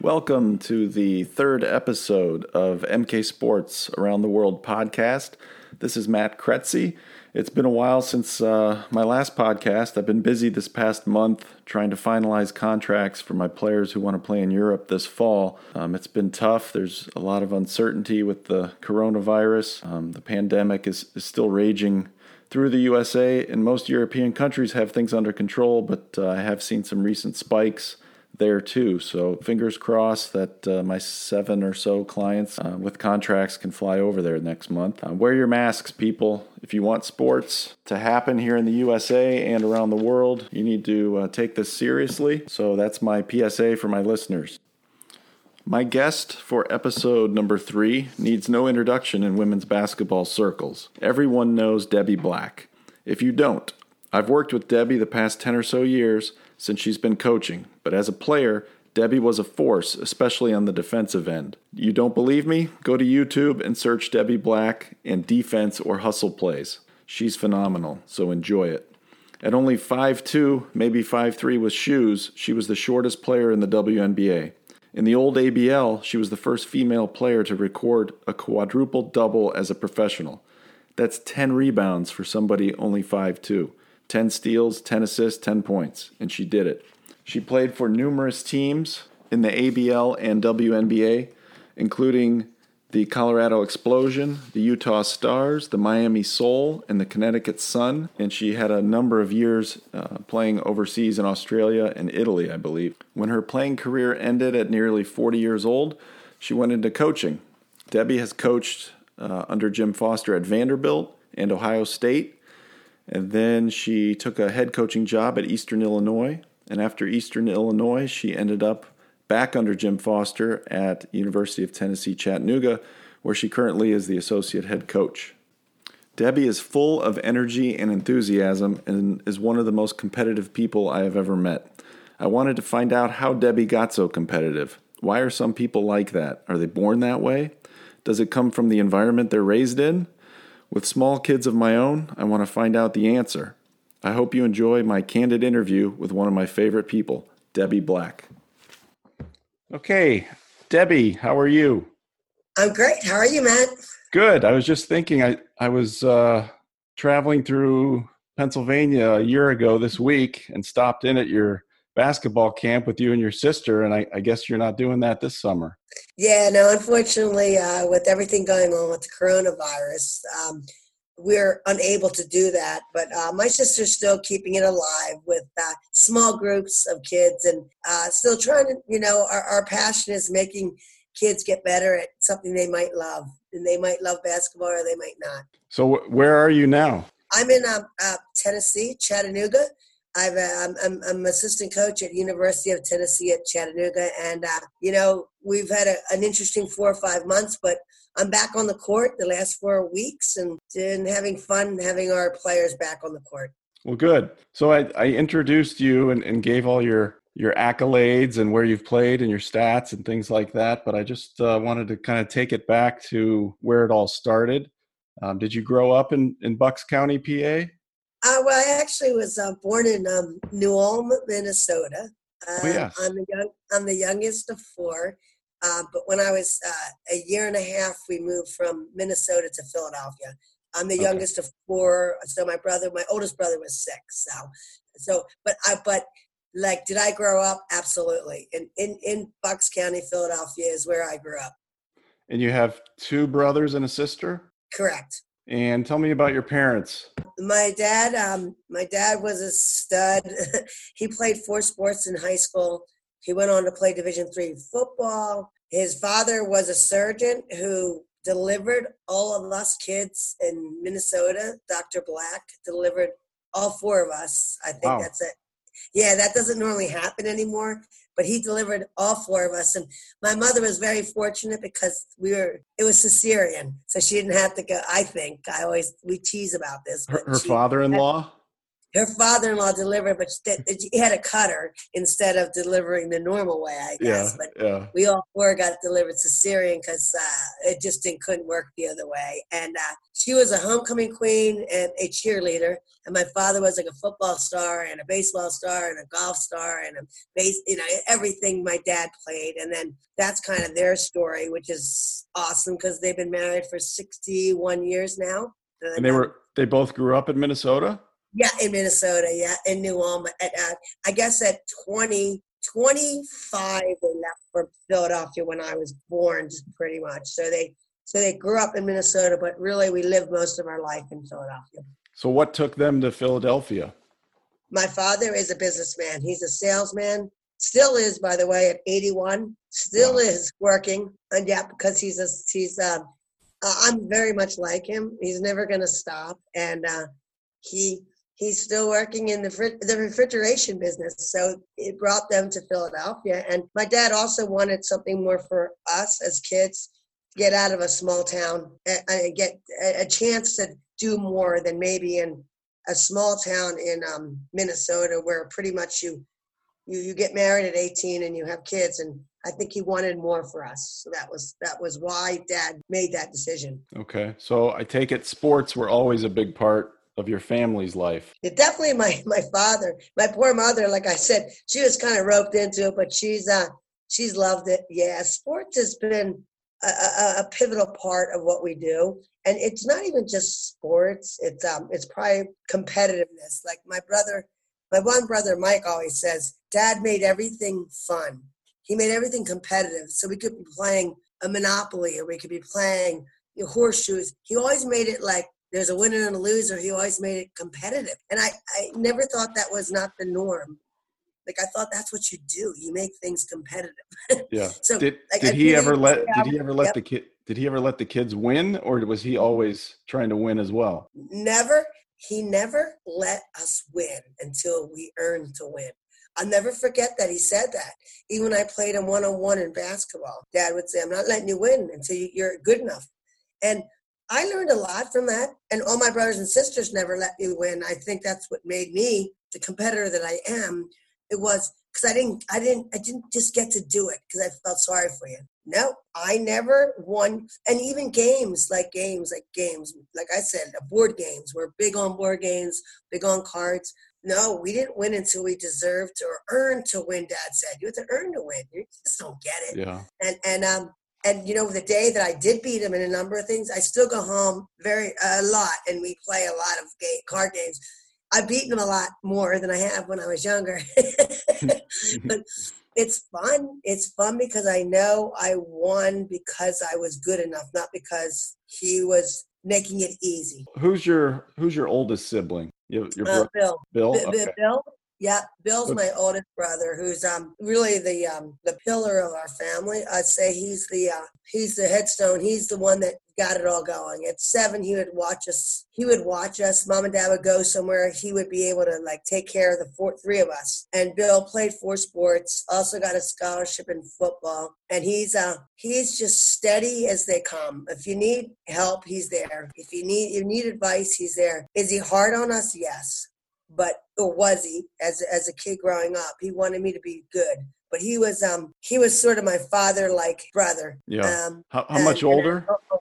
Welcome to the third episode of MK Sports Around the World podcast. This is Matt Kretzy. It's been a while since uh, my last podcast. I've been busy this past month trying to finalize contracts for my players who want to play in Europe this fall. Um, it's been tough. There's a lot of uncertainty with the coronavirus. Um, the pandemic is, is still raging through the USA, and most European countries have things under control, but uh, I have seen some recent spikes there too. So fingers crossed that uh, my seven or so clients uh, with contracts can fly over there next month. Uh, wear your masks, people. If you want sports to happen here in the USA and around the world, you need to uh, take this seriously. So that's my PSA for my listeners. My guest for episode number three needs no introduction in women's basketball circles. Everyone knows Debbie Black. If you don't, I've worked with Debbie the past 10 or so years since she's been coaching, but as a player, Debbie was a force, especially on the defensive end. You don't believe me? Go to YouTube and search Debbie Black and defense or hustle plays. She's phenomenal, so enjoy it. At only 5'2, maybe 5'3 with shoes, she was the shortest player in the WNBA. In the old ABL, she was the first female player to record a quadruple double as a professional. That's 10 rebounds for somebody only 5'2. 10 steals, 10 assists, 10 points, and she did it. She played for numerous teams in the ABL and WNBA, including the Colorado Explosion, the Utah Stars, the Miami Soul, and the Connecticut Sun. And she had a number of years uh, playing overseas in Australia and Italy, I believe. When her playing career ended at nearly 40 years old, she went into coaching. Debbie has coached uh, under Jim Foster at Vanderbilt and Ohio State and then she took a head coaching job at Eastern Illinois. And after Eastern Illinois, she ended up back under Jim Foster at University of Tennessee Chattanooga, where she currently is the associate head coach. Debbie is full of energy and enthusiasm and is one of the most competitive people I have ever met. I wanted to find out how Debbie got so competitive. Why are some people like that? Are they born that way? Does it come from the environment they're raised in? With small kids of my own, I want to find out the answer. I hope you enjoy my candid interview with one of my favorite people, Debbie Black. Okay, Debbie, how are you? I'm great. How are you, Matt? Good. I was just thinking I, I was uh, traveling through Pennsylvania a year ago this week and stopped in at your basketball camp with you and your sister, and I, I guess you're not doing that this summer. Yeah, no, unfortunately, uh, with everything going on with the coronavirus, um, we're unable to do that. But uh, my sister's still keeping it alive with uh, small groups of kids and uh, still trying to, you know, our, our passion is making kids get better at something they might love. And they might love basketball or they might not. So, where are you now? I'm in uh, uh, Tennessee, Chattanooga. I've, uh, I'm, I'm, assistant coach at University of Tennessee at Chattanooga, and uh, you know we've had a, an interesting four or five months, but I'm back on the court the last four weeks and, and having fun having our players back on the court. Well, good. So I, I introduced you and, and, gave all your your accolades and where you've played and your stats and things like that, but I just uh, wanted to kind of take it back to where it all started. Um, did you grow up in, in Bucks County, PA? Uh, well, I actually was uh, born in um, New Ulm, Minnesota. Uh, oh, yes. I'm the young. I'm the youngest of four. Uh, but when I was uh, a year and a half, we moved from Minnesota to Philadelphia. I'm the okay. youngest of four. So my brother, my oldest brother, was six. So, so, but I, but like, did I grow up? Absolutely. In in in Bucks County, Philadelphia is where I grew up. And you have two brothers and a sister. Correct. And tell me about your parents. My dad, um, my dad was a stud. he played four sports in high school. He went on to play Division three football. His father was a surgeon who delivered all of us kids in Minnesota. Dr. Black delivered all four of us. I think wow. that's it. Yeah, that doesn't normally happen anymore but he delivered all four of us. And my mother was very fortunate because we were, it was cesarean. So she didn't have to go, I think. I always, we tease about this. Her, her father in law? Her father in law delivered, but he had a cutter instead of delivering the normal way, I guess. Yeah, but yeah. we all four got delivered cesarean because uh, it just didn't, couldn't work the other way. And uh, she was a homecoming queen and a cheerleader, and my father was like a football star and a baseball star and a golf star and a base, you know, everything my dad played. And then that's kind of their story, which is awesome because they've been married for 61 years now. And they were they both grew up in Minnesota. Yeah, in Minnesota. Yeah, in New Ulm. At, uh, I guess at 20, 25, they left for Philadelphia when I was born, just pretty much. So they so they grew up in Minnesota, but really we lived most of our life in Philadelphia. So what took them to Philadelphia? My father is a businessman. He's a salesman. Still is, by the way, at 81. Still wow. is working, and yeah, because he's a he's uh, I'm very much like him. He's never going to stop, and uh, he he's still working in the fr- the refrigeration business. So it brought them to Philadelphia, and my dad also wanted something more for us as kids get out of a small town and get a chance to do more than maybe in a small town in um, Minnesota where pretty much you, you you get married at 18 and you have kids and I think he wanted more for us. So that was that was why dad made that decision. Okay. So I take it sports were always a big part of your family's life. It definitely my my father. My poor mother, like I said, she was kind of roped into it, but she's uh she's loved it. Yeah, sports has been a, a, pivotal part of what we do. And it's not even just sports it's um it's probably competitiveness. Like my brother my one brother mike always says dad made everything fun. He made everything competitive. So we could be playing a monopoly or we could be playing you know, horseshoes. He always made it like there's a winner and a loser. He always made it competitive. And i i never thought that was not the norm like I thought that's what you do. You make things competitive. Yeah. so did, like, did he ever let did he ever let yep. the kid did he ever let the kids win or was he always trying to win as well? Never. He never let us win until we earned to win. I'll never forget that he said that. Even when I played him one on one in basketball, Dad would say, "I'm not letting you win until you're good enough." And I learned a lot from that. And all my brothers and sisters never let me win. I think that's what made me the competitor that I am it was because I didn't, I didn't, I didn't just get to do it because I felt sorry for you. No, I never won. And even games, like games, like games, like I said, the board games. We're big on board games, big on cards. No, we didn't win until we deserved or earned to win. Dad said you have to earn to win. You just don't get it. Yeah. And and um and you know the day that I did beat him in a number of things, I still go home very a lot, and we play a lot of game, card games I've beaten them a lot more than I have when I was younger. but it's fun. It's fun because I know I won because I was good enough, not because he was making it easy. Who's your Who's your oldest sibling? Your, your uh, Bill. Bill. B- okay. Bill. Yeah, Bill's my oldest brother, who's um really the um the pillar of our family. I'd say he's the uh, he's the headstone. He's the one that got it all going. At seven, he would watch us. He would watch us. Mom and Dad would go somewhere. He would be able to like take care of the four, three of us. And Bill played four sports. Also got a scholarship in football. And he's uh he's just steady as they come. If you need help, he's there. If you need you need advice, he's there. Is he hard on us? Yes but or was he as as a kid growing up? He wanted me to be good, but he was um he was sort of my father like brother. Yeah. Um, how, how much older? Oh, oh,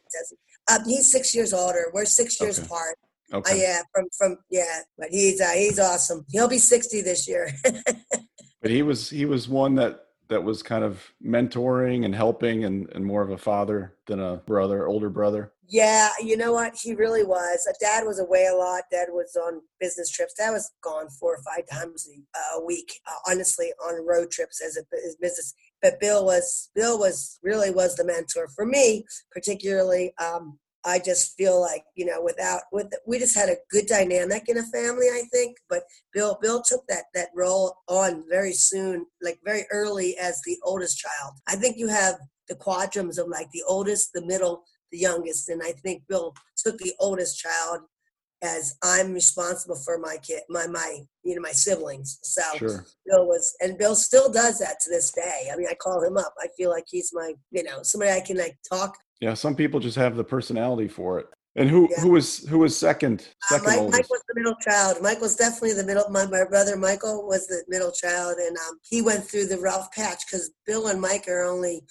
um, he's six years older. We're six years okay. apart. Uh, okay. Uh, yeah, from from yeah, but he's uh, he's awesome. He'll be sixty this year. but he was he was one that that was kind of mentoring and helping and, and more of a father than a brother, older brother? Yeah, you know what? He really was. Dad was away a lot. Dad was on business trips. Dad was gone four or five times a week, uh, honestly, on road trips as a business. But Bill was Bill was really was the mentor for me, particularly. Um, I just feel like you know, without with we just had a good dynamic in a family. I think, but Bill Bill took that that role on very soon, like very early as the oldest child. I think you have the quadrums of like the oldest, the middle, the youngest, and I think Bill took the oldest child as I'm responsible for my kid, my my you know my siblings. So sure. Bill was, and Bill still does that to this day. I mean, I call him up. I feel like he's my you know somebody I can like talk yeah, some people just have the personality for it. And who yeah. who was who was second? Uh, second uh, Mike, Mike, was the middle child. Mike was definitely the middle. My, my brother Michael was the middle child, and um, he went through the rough patch because Bill and Mike are only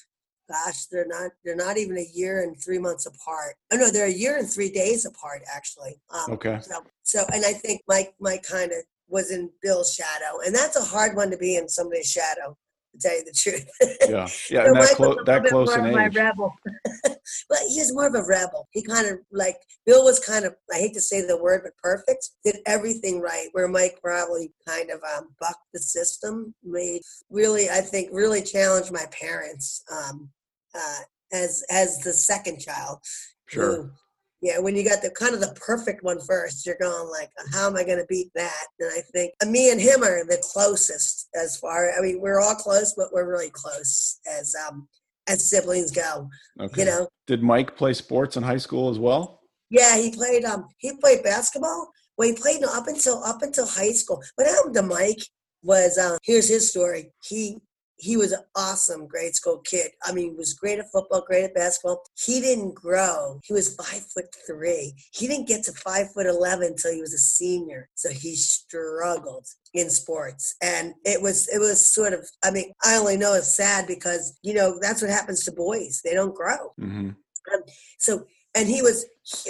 gosh, they're not they're not even a year and three months apart. Oh no, they're a year and three days apart actually. Um, okay. So, so and I think Mike Mike kind of was in Bill's shadow, and that's a hard one to be in somebody's shadow to tell you the truth. Yeah, yeah, and that, clo- that close in age. Rebel. but he's more of a rebel. He kind of like Bill was kind of I hate to say the word, but perfect. Did everything right. Where Mike probably kind of um, bucked the system. Made really, I think, really challenged my parents um, uh, as as the second child. Sure. Who, yeah, when you got the kind of the perfect one first, you're going like, how am I going to beat that? And I think uh, me and him are the closest as far. I mean, we're all close, but we're really close as um as siblings go. Okay. You know. Did Mike play sports in high school as well? Yeah, he played. Um, he played basketball. Well, he played up until up until high school. What happened to Mike was um, here's his story. He he was an awesome grade school kid. I mean, he was great at football, great at basketball. He didn't grow. He was five foot three. He didn't get to five foot eleven until he was a senior. So he struggled in sports. And it was it was sort of I mean, I only know it's sad because, you know, that's what happens to boys. They don't grow. Mm-hmm. Um, so and he was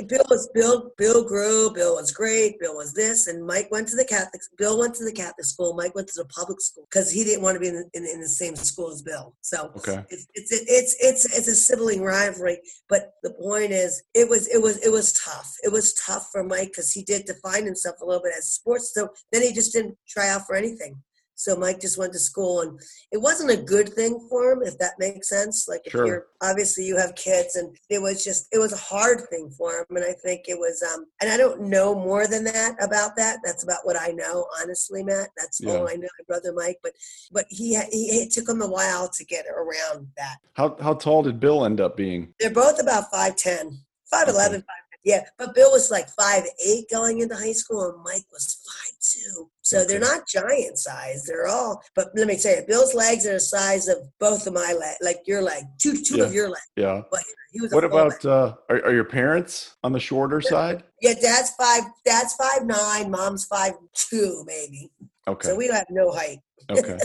Bill was Bill Bill grew, Bill was great, Bill was this, and Mike went to the Catholic Bill went to the Catholic school, Mike went to the public school because he didn't want to be in, in, in, the same school as Bill. So okay. it's, it's it's it's it's a sibling rivalry. But the point is it was it was it was tough. It was tough for Mike because he did define himself a little bit as sports. So then he just didn't try out for anything. So Mike just went to school, and it wasn't a good thing for him, if that makes sense. Like if you're obviously you have kids, and it was just it was a hard thing for him, and I think it was. um And I don't know more than that about that. That's about what I know, honestly, Matt. That's yeah. all I know, my brother Mike. But but he, he it took him a while to get around that. How how tall did Bill end up being? They're both about 5'10", 5'11", okay. Yeah, but Bill was like five eight going into high school, and Mike was five. So okay. they're not giant size. They're all. But let me tell you, Bill's legs are the size of both of my legs, like your leg, two two yeah. of your legs. Yeah. But he was. What about uh, are, are your parents on the shorter side? Yeah, dad's five. Dad's five nine. Mom's five two, maybe. Okay. So we have no height. Okay.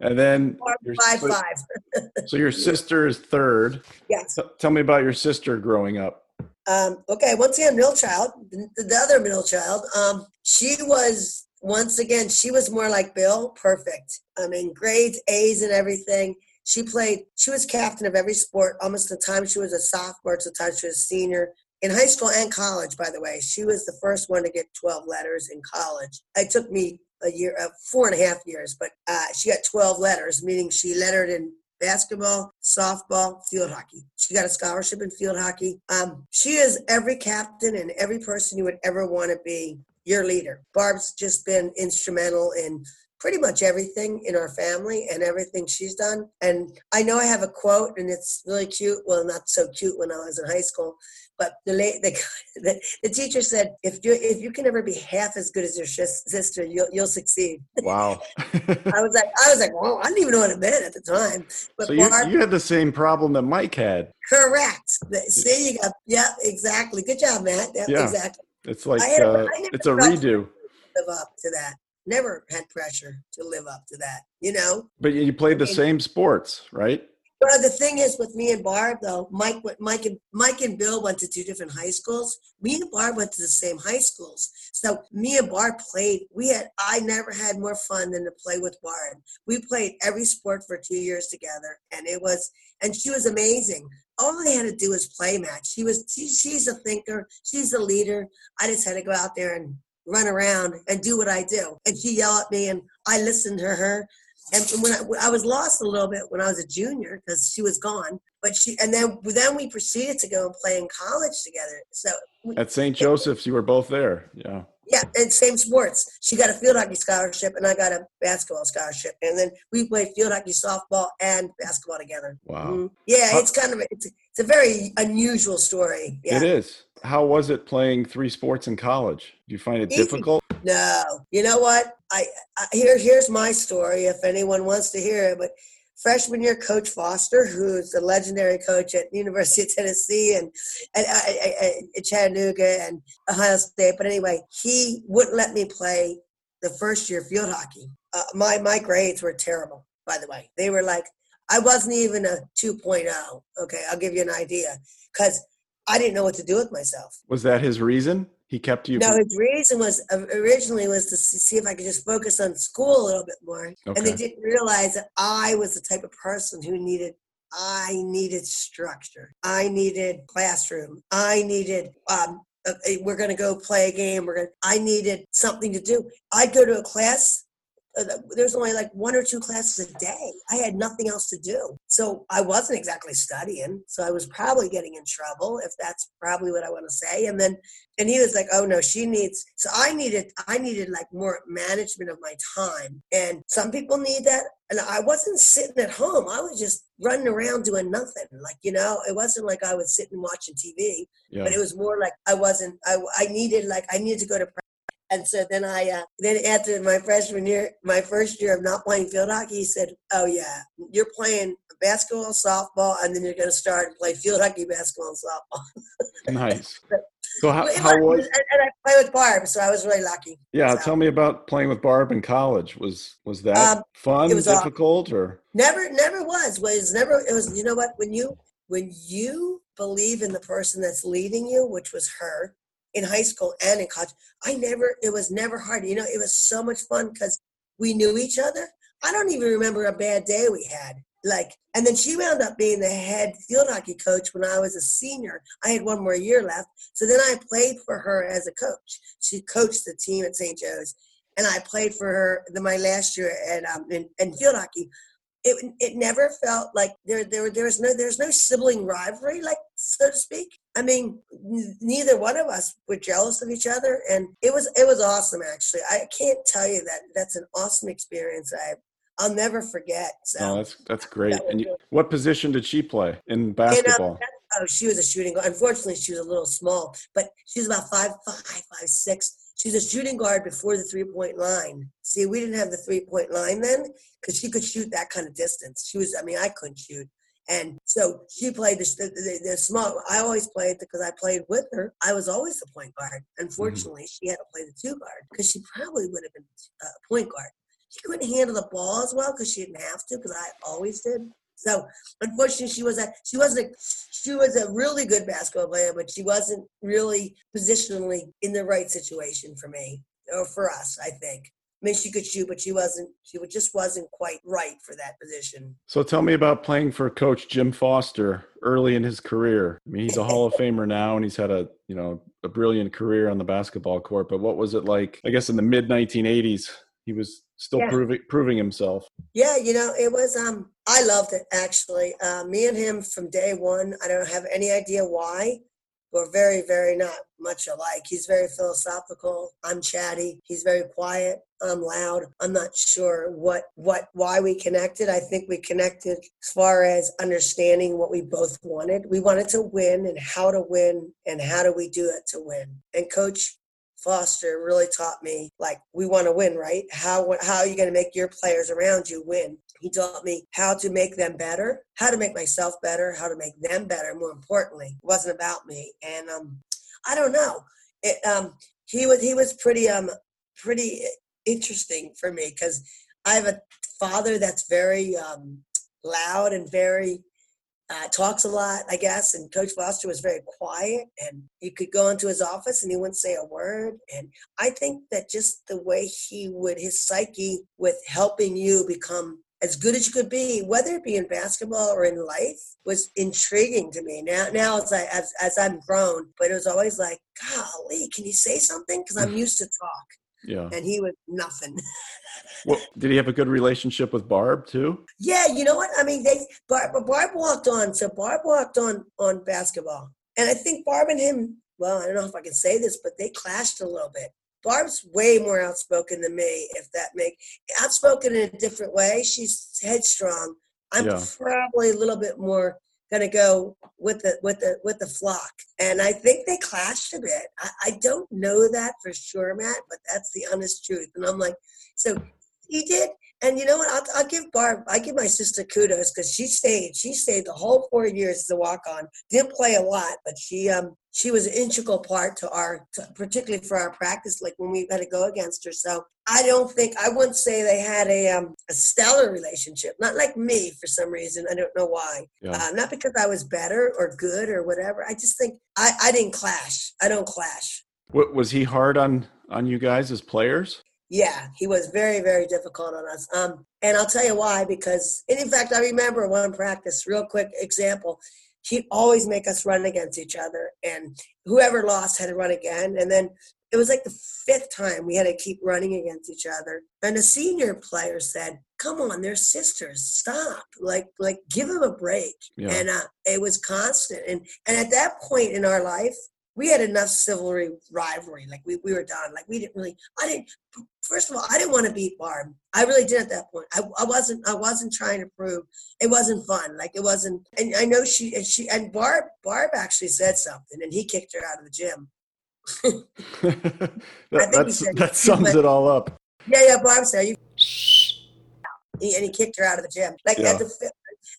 And then five five. so your sister is third. Yes. tell me about your sister growing up. Um, okay, once again, middle child, the, the other middle child. Um, she was once again, she was more like Bill, perfect. I mean, grades, A's, and everything. She played. She was captain of every sport almost the time she was a sophomore to the time she was a senior in high school and college. By the way, she was the first one to get twelve letters in college. It took me a year, uh, four and a half years, but uh, she got twelve letters, meaning she lettered in basketball, softball, field hockey. She got a scholarship in field hockey. Um, she is every captain and every person you would ever want to be your leader. Barb's just been instrumental in pretty much everything in our family and everything she's done. And I know I have a quote, and it's really cute. Well, not so cute when I was in high school, but the the, the, the teacher said, "If you if you can ever be half as good as your sister, you'll you'll succeed." Wow. I was like, I was like, well, I didn't even know what it meant at the time. But so you, Barb, you had the same problem that Mike had. Correct. See, you got yeah, exactly. Good job, Matt. Yeah, yeah. exactly. It's like uh, it's a redo. Live up to that never had pressure to live up to that, you know. But you played the I mean, same sports, right? But the thing is, with me and Barb, though, Mike, Mike, and Mike and Bill went to two different high schools. Me and Barb went to the same high schools. So me and Barb played. We had. I never had more fun than to play with Barb. We played every sport for two years together, and it was. And she was amazing. All I had to do was play match. She was. She, she's a thinker. She's a leader. I just had to go out there and run around and do what I do. And she yelled at me, and I listened to her. And when I, I was lost a little bit when I was a junior because she was gone, but she and then then we proceeded to go and play in college together. So at St. Joseph's, you were both there, yeah. Yeah, and same sports. She got a field hockey scholarship, and I got a basketball scholarship. And then we played field hockey, softball, and basketball together. Wow. Mm-hmm. Yeah, it's kind of it's it's a very unusual story. Yeah. It is. How was it playing three sports in college? Do you find it Easy. difficult? No. You know what? I, I here here's my story. If anyone wants to hear it, but freshman year, Coach Foster, who's the legendary coach at the University of Tennessee and, and uh, Chattanooga and Ohio State. But anyway, he wouldn't let me play the first year field hockey. Uh, my my grades were terrible, by the way. They were like I wasn't even a 2.0. Okay, I'll give you an idea because I didn't know what to do with myself. Was that his reason? He kept you. No, his reason was uh, originally was to see if I could just focus on school a little bit more, okay. and they didn't realize that I was the type of person who needed. I needed structure. I needed classroom. I needed um, uh, we're going to go play a game. We're going. I needed something to do. I'd go to a class uh, Uh, there's only like one or two classes a day. I had nothing else to do. So I wasn't exactly studying. So I was probably getting in trouble, if that's probably what I want to say. And then, and he was like, oh no, she needs, so I needed, I needed like more management of my time. And some people need that. And I wasn't sitting at home. I was just running around doing nothing. Like, you know, it wasn't like I was sitting watching TV, yeah. but it was more like I wasn't, I, I needed like, I needed to go to and so then I, uh, then after my freshman year, my first year of not playing field hockey, he said, "Oh yeah, you're playing basketball, softball, and then you're going to start and play field hockey, basketball, and softball." nice. So how, how was and, and, I play with Barb, so I was really lucky. Yeah, so. tell me about playing with Barb in college. Was was that um, fun? It was difficult awesome. or never never was was never it was. You know what? When you when you believe in the person that's leading you, which was her, in high school and in college. I never, it was never hard. You know, it was so much fun because we knew each other. I don't even remember a bad day we had. Like, and then she wound up being the head field hockey coach when I was a senior. I had one more year left. So then I played for her as a coach. She coached the team at St. Joe's. And I played for her the, my last year at um, in, in field hockey it it never felt like there there there was no there's no sibling rivalry like so to speak i mean n- neither one of us were jealous of each other and it was it was awesome actually i can't tell you that that's an awesome experience i I'll never forget. So oh, that's that's great. That and you, what position did she play in basketball? And, uh, oh, she was a shooting guard. Unfortunately, she was a little small, but she was about five five five six. She's a shooting guard before the three point line. See, we didn't have the three point line then because she could shoot that kind of distance. She was, I mean, I couldn't shoot. And so she played the, the, the small. I always played because I played with her. I was always the point guard. Unfortunately, mm-hmm. she had to play the two guard because she probably would have been a point guard. She couldn't handle the ball as well because she didn't have to because I always did. So unfortunately, she was a she wasn't she was a really good basketball player, but she wasn't really positionally in the right situation for me or for us. I think. I mean, she could shoot, but she wasn't. She just wasn't quite right for that position. So tell me about playing for Coach Jim Foster early in his career. I mean, he's a Hall of Famer now, and he's had a you know a brilliant career on the basketball court. But what was it like? I guess in the mid 1980s, he was still yeah. proving proving himself. Yeah, you know, it was um I loved it actually. Uh, me and him from day one, I don't have any idea why. We're very, very not much alike. He's very philosophical. I'm chatty. He's very quiet. I'm loud. I'm not sure what what why we connected. I think we connected as far as understanding what we both wanted. We wanted to win and how to win and how do we do it to win. And coach Foster really taught me like we want to win, right? How how are you going to make your players around you win? He taught me how to make them better, how to make myself better, how to make them better. More importantly, it wasn't about me. And um, I don't know. It, um, he was he was pretty um pretty interesting for me because I have a father that's very um, loud and very uh, talks a lot, I guess. And Coach Foster was very quiet, and you could go into his office and he wouldn't say a word. And I think that just the way he would, his psyche with helping you become as good as you could be, whether it be in basketball or in life, was intriguing to me. Now, now as I as, as I'm grown, but it was always like, golly, can you say something? Because I'm used to talk. Yeah. And he was nothing. well, did he have a good relationship with Barb too? Yeah, you know what? I mean, they Barb, Barb walked on. So Barb walked on on basketball, and I think Barb and him. Well, I don't know if I can say this, but they clashed a little bit. Barb's way more outspoken than me, if that make outspoken in a different way. She's headstrong. I'm yeah. probably a little bit more going to go with the with the with the flock. And i think they clashed a bit. I, I don't know that for sure matt but that's the honest truth. And i'm like so he did and you know what? I'll, I'll give Barb, I give my sister kudos because she stayed. She stayed the whole four years as a walk on. Didn't play a lot, but she um she was an integral part to our, to, particularly for our practice, like when we had to go against her. So I don't think I wouldn't say they had a um a stellar relationship. Not like me for some reason. I don't know why. Yeah. Uh, not because I was better or good or whatever. I just think I I didn't clash. I don't clash. What was he hard on on you guys as players? Yeah, he was very, very difficult on us. Um, and I'll tell you why. Because, and in fact, I remember one practice. Real quick example. He'd always make us run against each other, and whoever lost had to run again. And then it was like the fifth time we had to keep running against each other. And a senior player said, "Come on, they're sisters. Stop! Like, like, give them a break." Yeah. And uh, it was constant. And and at that point in our life, we had enough civilry rivalry. Like we, we were done. Like we didn't really. I didn't. First of all, I didn't want to beat Barb. I really did at that point. I, I wasn't. I wasn't trying to prove. It wasn't fun. Like it wasn't. And I know she and she and Barb. Barb actually said something, and he kicked her out of the gym. that, that's, said- that sums it all up. Yeah, yeah. Barb said you. He, and he kicked her out of the gym. Like Yeah. at the.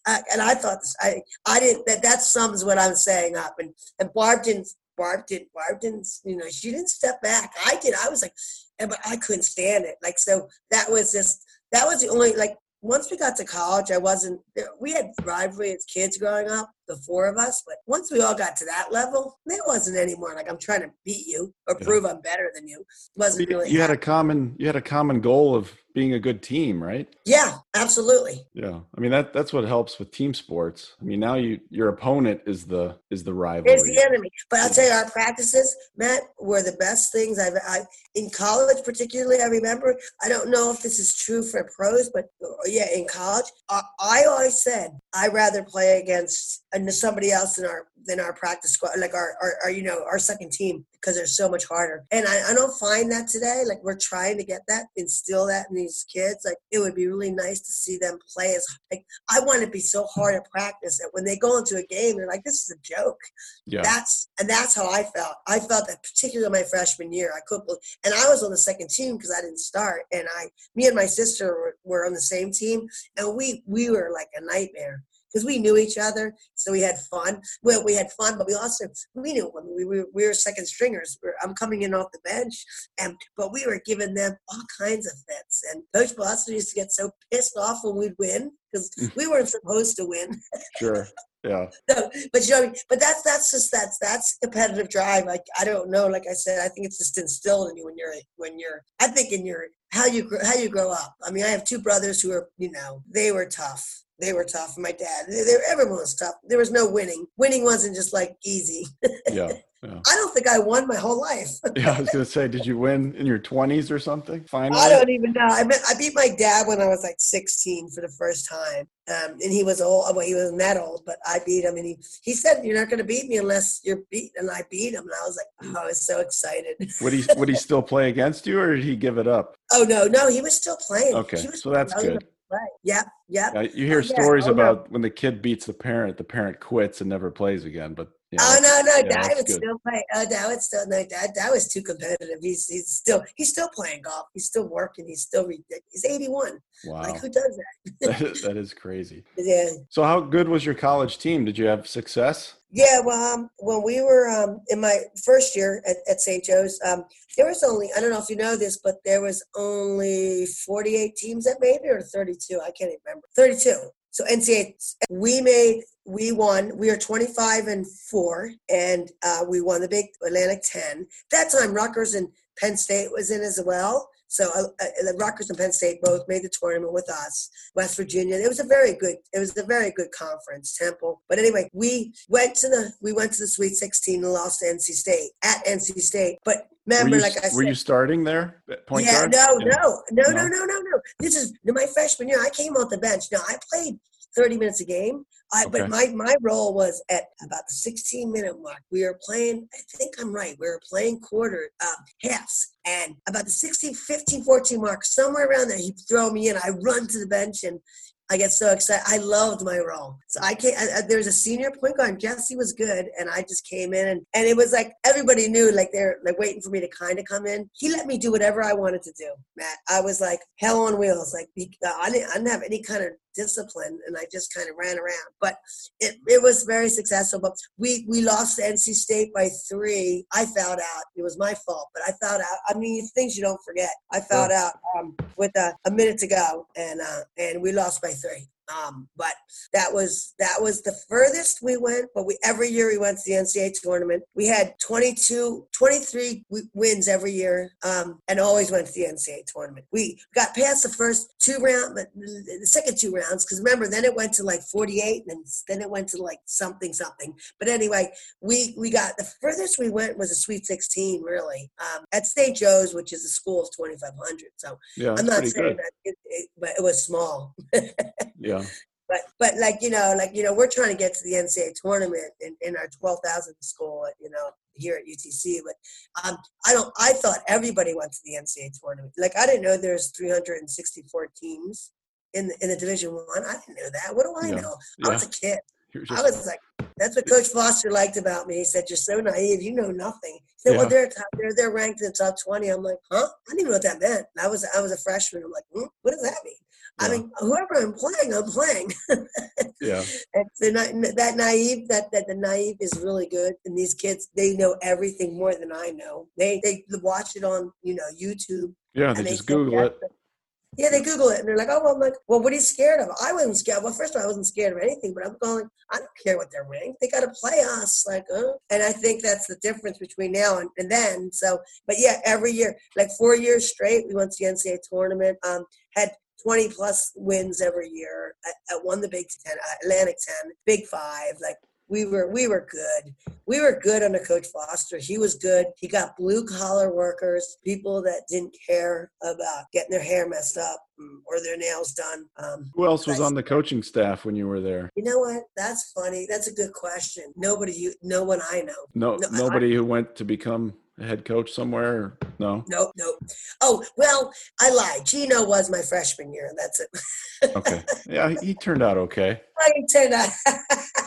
Uh, and I thought this, I I didn't that that sums what I'm saying up. And and Barb didn't. Barb didn't. Barb didn't. You know, she didn't step back. I did. I was like, but I couldn't stand it. Like so, that was just that was the only like. Once we got to college, I wasn't. We had rivalry as kids growing up, the four of us. But once we all got to that level, there wasn't anymore. Like I'm trying to beat you or Yeah. prove I'm better than you. Wasn't You, really. you had a common you had a common goal of being a good team, right? yeah, absolutely. Yeah. I mean that that's what helps with team sports. I mean now you your opponent is the is the rival. Is the enemy. But I'll tell you, our practices, Matt, were the best things I've I, in college, particularly. I remember. I don't know if this is true for pros, but uh, yeah, in college, I, I always said I'd rather play against uh, somebody else in our than our practice squad, like our, our, our you know our second team, because they're so much harder. And I, I don't find that today. Like we're trying to get that, instill that in these kids. Like it would be really nice to see them play as like I want to be so hard at practice that when they go into a game, they're like, this is a joke Yeah. that's and that's how I felt. I felt that particularly my freshman year. I couldn't, and I was on the second team because I didn't start. And I, me and my sister were, were on the same team, and we we were like a nightmare because we knew each other, so we had fun. Well, we had fun, but we also we knew when we were we were second stringers. We were, I'm coming in off the bench, and but we were giving them all kinds of fits. And Coach Foster used to get so pissed off when we'd win because mm. we weren't supposed to win. Sure. Yeah. No, but you know, I mean? but that's that's just that's that's competitive drive. Like I don't know. Like I said, I think it's just instilled in you when you're when you're. I think in your how you how you grow up. I mean, I have two brothers who are you know they were tough. They were tough. My dad, they, they, everyone was tough. There was no winning. Winning wasn't just like easy. Yeah. Yeah. I don't think I won my whole life. Yeah, I was gonna say, did you win in your twenties or something? Finally. I don't even know. I met, I beat my dad when I was like 16 for the first time, um, and he was old. Well, he wasn't that old, but I beat him, and he he said, "You're not going to beat me unless you're beat," and I beat him, and I was like, oh, I was so excited. Would he would he still play against you or did he give it up? Oh no, no, he was still playing. Okay, was so that's good. Play. Yep, yep. Yeah, you hear Oh, yeah. stories Oh, no. about when the kid beats the parent, the parent quits and never plays again. But yeah, Oh no, no, yeah, Dad would good. still play. Oh, Dad would still no, Dad. Dad was too competitive. He's he's still he's still playing golf. He's still working. He's still. He's 81. wow, Like who does that? that is- that is crazy. Yeah, So, how good was your college team? Did you have success? Yeah, well, um, when we were um, in my first year at, at St. Joe's, um, there was only, I don't know if you know this, but there was only 48 teams that made it or 32. I can't even remember. 32. So NCAA, we made, we won. We are 25 and 4, and uh, we won the Big Atlantic 10. That time, Rutgers and Penn State was in as well. So uh, uh, the Rutgers and Penn State both made the tournament with us. West Virginia. It was a very good. It was a very good conference. Temple. But anyway, we went to the we went to the Sweet 16 and lost to NC State at NC State. But remember, you, like I said, were you starting there point yeah, guard? no, Yeah. no, no, No? no, no, no, no. This is my freshman year. I came off the bench. Now I played 30 minutes a game. I, Okay. But my, my role was at about the 16 minute mark. We were playing, I think I'm right, we were playing quarter, um, halves. And about the 16, 15, 14 mark, somewhere around there, he'd throw me in. I run to the bench and I get so excited. I loved my role. So I came. there was a senior point guard. Jesse was good, and I just came in, and, and it was like everybody knew, like they're like waiting for me to kind of come in. He let me do whatever I wanted to do, Matt. I was like hell on wheels. Like I didn't, I didn't have any kind of discipline and I just kind of ran around. But it, it was very successful. But we, we lost to NC State by three. I fouled out. It was my fault, but I fouled out. I mean, things you don't forget. I fouled out um, with a, a, minute to go and, uh, and we lost by three. Um, but that was that was the furthest we went. But we every year we went to the NCAA tournament. We had 22, 23 wins every year, um, and always went to the NCAA tournament. We got past the first two rounds, but the second two rounds, because remember, then it went to like 48, and then it went to like something something. But anyway, we we got the furthest we went was a Sweet 16, really, um, at St. Joe's, which is a school of 2,500. So yeah, I'm not saying good. that, it, it, but it was small. yeah. But but like you know like you know we're trying to get to the NCAA tournament in, in our twelve thousand school you know here at UTC. But um, I don't. I thought everybody went to the NCAA tournament. Like I didn't know there's 364 teams in the, in the Division One. I. I didn't know that. What do I yeah. know? I yeah. was a kid. Just, I was like, that's what Coach Foster liked about me. He said, "You're so naive. You know nothing." He said, yeah. "Well, they're top, they're they're ranked in the top 20." I'm like, "Huh? I didn't even know what that meant." And I was I was a freshman. I'm like, hmm, "What does that mean?" I mean, whoever I'm playing, I'm playing. yeah. And that naive, that, that the naive is really good. And these kids, they know everything more than I know. They they watch it on, you know, YouTube. Yeah, they, they just Google it. Yeah, they Google it and they're like, oh, well, I'm like, well, what are you scared of? I wasn't scared. Well, first of all, I wasn't scared of anything, but I'm going, I don't care what they're ranked. They got to play us. Like, uh, and I think that's the difference between now and, and then. So, but yeah, every year, like four years straight, we went to the NCAA tournament, um, had 20 plus wins every year. I, I won the Big Ten, uh, Atlantic 10, Big Five. Like we were, we were good. We were good under Coach Foster. He was good. He got blue collar workers, people that didn't care about getting their hair messed up mm, or their nails done. Um, Who else was on the coaching staff when you were there? You know what? That's funny. That's a good question. Nobody, you, no one I know. No, no nobody I, who went to become head coach somewhere? No. Nope, nope. Oh well, I lied. Geno was my freshman year. and That's it. okay. Yeah, he turned out okay. He turned out.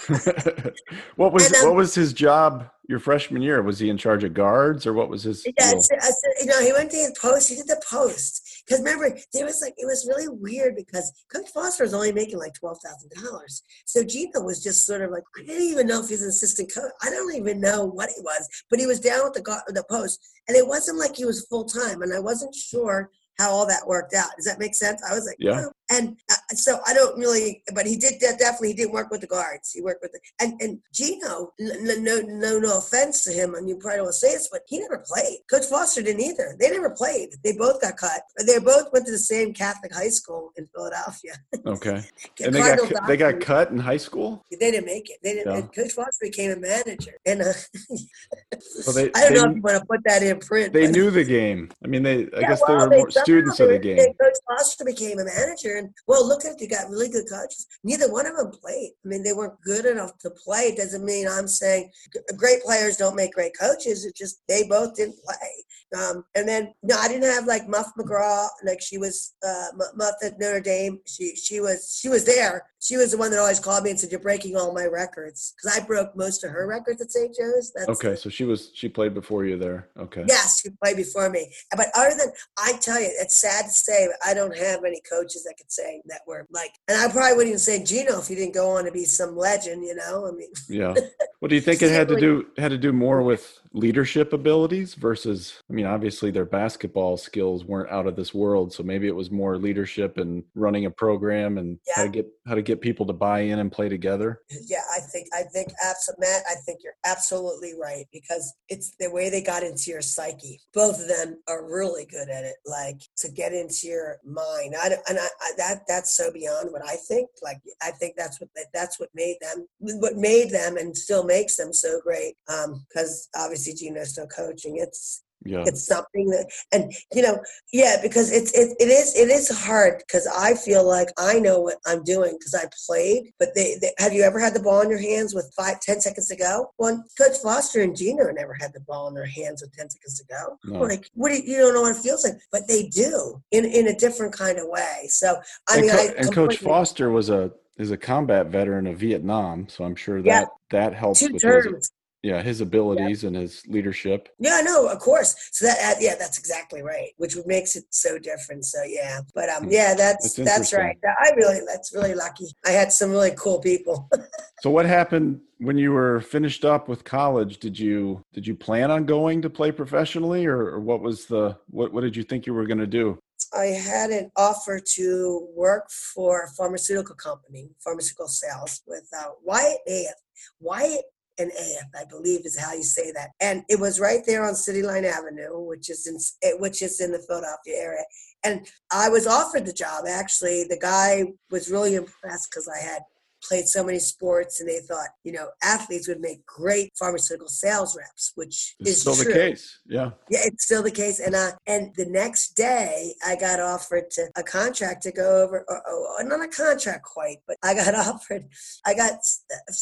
what was and, um, what was his job your freshman year? Was he in charge of guards or what was his? Yeah, you know, he went to the post. He did the post because remember there was like it was really weird because Coach Foster was only making like twelve thousand dollars, so Geno was just sort of like I didn't even know if he's an assistant coach. I don't even know what he was, but he was down with the the post, and it wasn't like he was full time, and I wasn't sure how all that worked out. Does that make sense? I was like, yeah. Oh. And uh, so I don't really, but he did definitely. He didn't work with the guards. He worked with the and and Geno. No, no, no, no offense to him, and you probably don't say this, but he never played. Coach Foster didn't either. They never played. They both got cut. They both went to the same Catholic high school in Philadelphia. Okay. and they got they got cut in high school. They didn't make it. They didn't. Yeah. Coach Foster became a manager, and uh, well, they, I don't they, know if you want to put that in print. They knew the game. I mean, they. I yeah, guess well, they were they, more students of the game. Coach Foster became a manager, and well, look at it. You got really good coaches. Neither one of them played. I mean, they weren't good enough to play. It doesn't mean I'm saying great players don't make great coaches. It's just they both didn't play. Um, and then no, I didn't have like Muff McGraw. Like she was uh, Muff at Notre Dame. She she was she was there. She was the one that always called me and said, "You're breaking all my records," because I broke most of her records at St. Joe's. That's okay, so she was she played before you there. Okay. Yes, she played before me. But other than I tell you, it's sad to say, but I don't have any coaches that could say that were like. And I probably wouldn't even say Geno if he didn't go on to be some legend. You know, I mean. Yeah. Well, do you think it had to do had to do more with leadership abilities versus i mean obviously their basketball skills weren't out of this world so maybe it was more leadership and running a program and yeah. how to get how to get people to buy in and play together. Yeah i think i think absolutely matt i think you're absolutely right because it's the way they got into your psyche. Both of them are really good at it like to get into your mind. I, and I, I, that that's so beyond what i think like i think that's what that's what made them what made them and still makes them so great um because obviously Geno's still coaching. It's Yeah. It's something that, and you know, yeah, because it's it, it is it is hard because I feel like I know what I'm doing because I played. But they, they, have you ever had the ball in your hands with five ten seconds to go? Well, Coach Foster and Geno never had the ball in their hands with ten seconds to go. No. Like, what do you, you don't know what it feels like, but they do in in a different kind of way. So I and, mean, Co- I and Coach Foster was a is a combat veteran of Vietnam, so I'm sure that Yeah. that helps two with terms. Yeah his abilities and his leadership. Yeah, no, of course. So that, uh, yeah, that's exactly right. Which makes it so different. So yeah, but um, Hmm. yeah, that's That's that's right. I really, that's really lucky. I had some really cool people. So what happened when you were finished up with college? Did you did you plan on going to play professionally, or, or what was the what what did you think you were going to do? I had an offer to work for a pharmaceutical company, pharmaceutical sales, with uh, Wyatt AF. Wyatt and AF, I believe, is how you say that. And it was right there on City Line Avenue, which is in which is in the Philadelphia area. And I was offered the job. Actually, the guy was really impressed because I had played so many sports, and they thought, you know, athletes would make great pharmaceutical sales reps, which It's is still true. the case. Yeah. Yeah, it's still the case. And uh, and the next day, I got offered to a contract to go over, or, or, not a contract quite, but I got offered. I got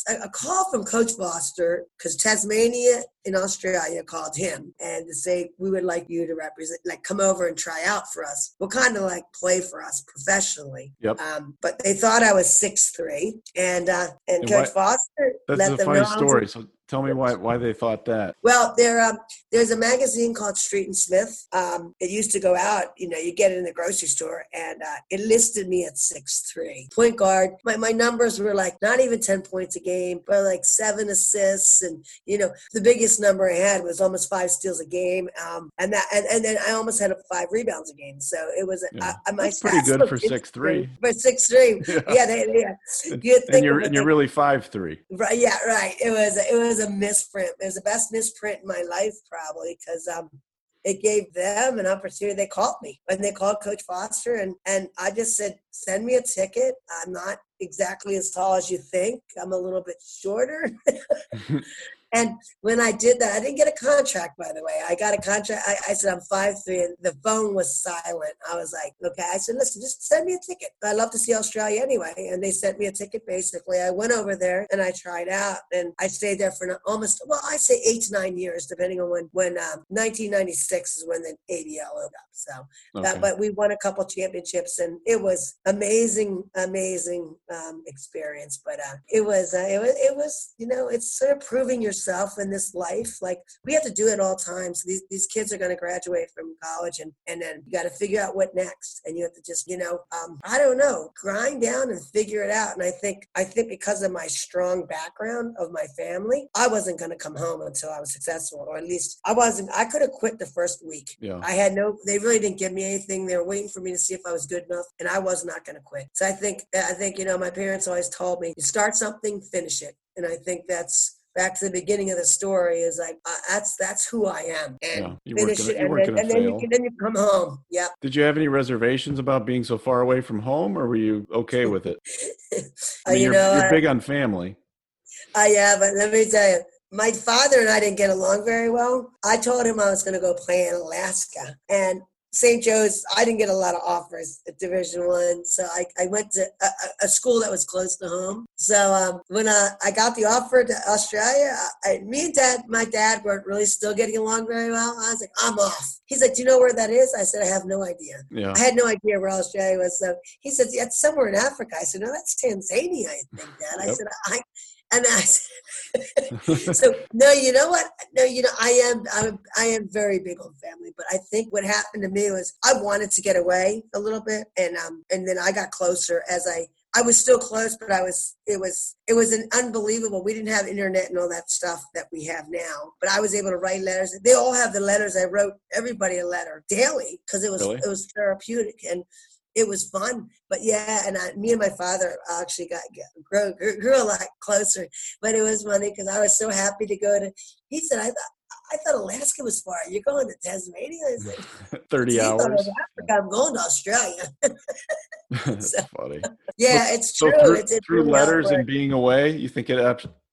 a call from Coach Foster because Tasmania in Australia called him and to say we would like you to represent, like come over and try out for us. Well, kind of like play for us professionally. Yep. Um, but they thought I was six three, and uh, and And Coach why- Foster That's let a them funny know I was a story. So tell me why why they thought that. well, there, um, there's a magazine called Street and Smith. Um, it used to go out. You know, you get it in the grocery store, and uh, it listed me at six three, point guard. My my numbers were like not even ten points a game, but like seven assists, and you know, the biggest number I had was almost five steals a game. Um, and that, and, and then I almost had five rebounds a game. So it was. Yeah. I, my That's pretty good for interesting. 6'3". For six three, Yeah. yeah, they, yeah. And, You'd think you're and you're really five three. Right, yeah, right. It was it was a misprint. It was the best misprint in my life, probably, because um, it gave them an opportunity. They called me and they called Coach Foster, and and I just said, send me a ticket. I'm not exactly as tall as you think. I'm a little bit shorter. And when I did that, I didn't get a contract, by the way. I got a contract. I, I said, I'm five three, and the phone was silent. I was like, okay. I said, listen, just send me a ticket. I'd love to see Australia anyway. And they sent me a ticket, basically. I went over there and I tried out, and I stayed there for almost, well, I say eight to nine years, depending on when, when um, 1996 is when the ABL opened up. So, Okay. uh, but we won a couple championships, and it was amazing, amazing um, experience. But uh, it was, uh, it was, it was, you know, it's sort of proving yourself in this life. Like we have to do it all times. These these kids are going to graduate from college, and and then you got to figure out what next, and you have to just, you know, um, I don't know, grind down and figure it out. And I think, I think because of my strong background of my family, I wasn't going to come home until I was successful, or at least I wasn't. I could have quit the first week. yeah. I had no, they really didn't give me anything. They were waiting for me to see if I was good enough, and I was not going to quit. So I think, I think, you know, my parents always told me, you start something, finish it. And I think that's back to the beginning of the story is like, uh, that's, that's who I am. And Yeah. Finish it. And, then, and then, you, can- then you come home. Yep. Did you have any reservations about being so far away from home, or were you okay with it? I Uh, mean, you you're, know, you're I- big on family. Uh, yeah, but let me tell you, my father and I didn't get along very well. I told him I was going to go play in Alaska, and St. Joe's. I didn't get a lot of offers at Division One, so I, I went to a, a- school that was close to home. So um, when uh, I got the offer to Australia, I, me and Dad, my dad, weren't really still getting along very well. I was like, I'm off. He's like, Do you know where that is? I said, I have no idea. Yeah. I had no idea where Australia was. So he said, yeah, it's somewhere in Africa. I said, no, that's Tanzania, I think, Dad. I said, I, and I said, so no, you know what? No, you know, I am, I'm, I am very big on family, but I think what happened to me was I wanted to get away a little bit. And, um, and then I got closer as I, I was still close, but I was, it was, it was an unbelievable. We didn't have internet and all that stuff that we have now, but I was able to write letters. They all have the letters. I wrote everybody a letter daily because it was, Really? it was therapeutic and it was fun. But yeah, and I, me and my father actually got, grew, grew, grew a lot closer. But it was funny because I was so happy to go to. He said, "I thought I thought Alaska was far. You're going to Tasmania." I like, 30 "He thought it hours. Africa. I'm going to Australia. That's So- funny. yeah, it's So true. through, it's, it's through letters outward. and being away, you think it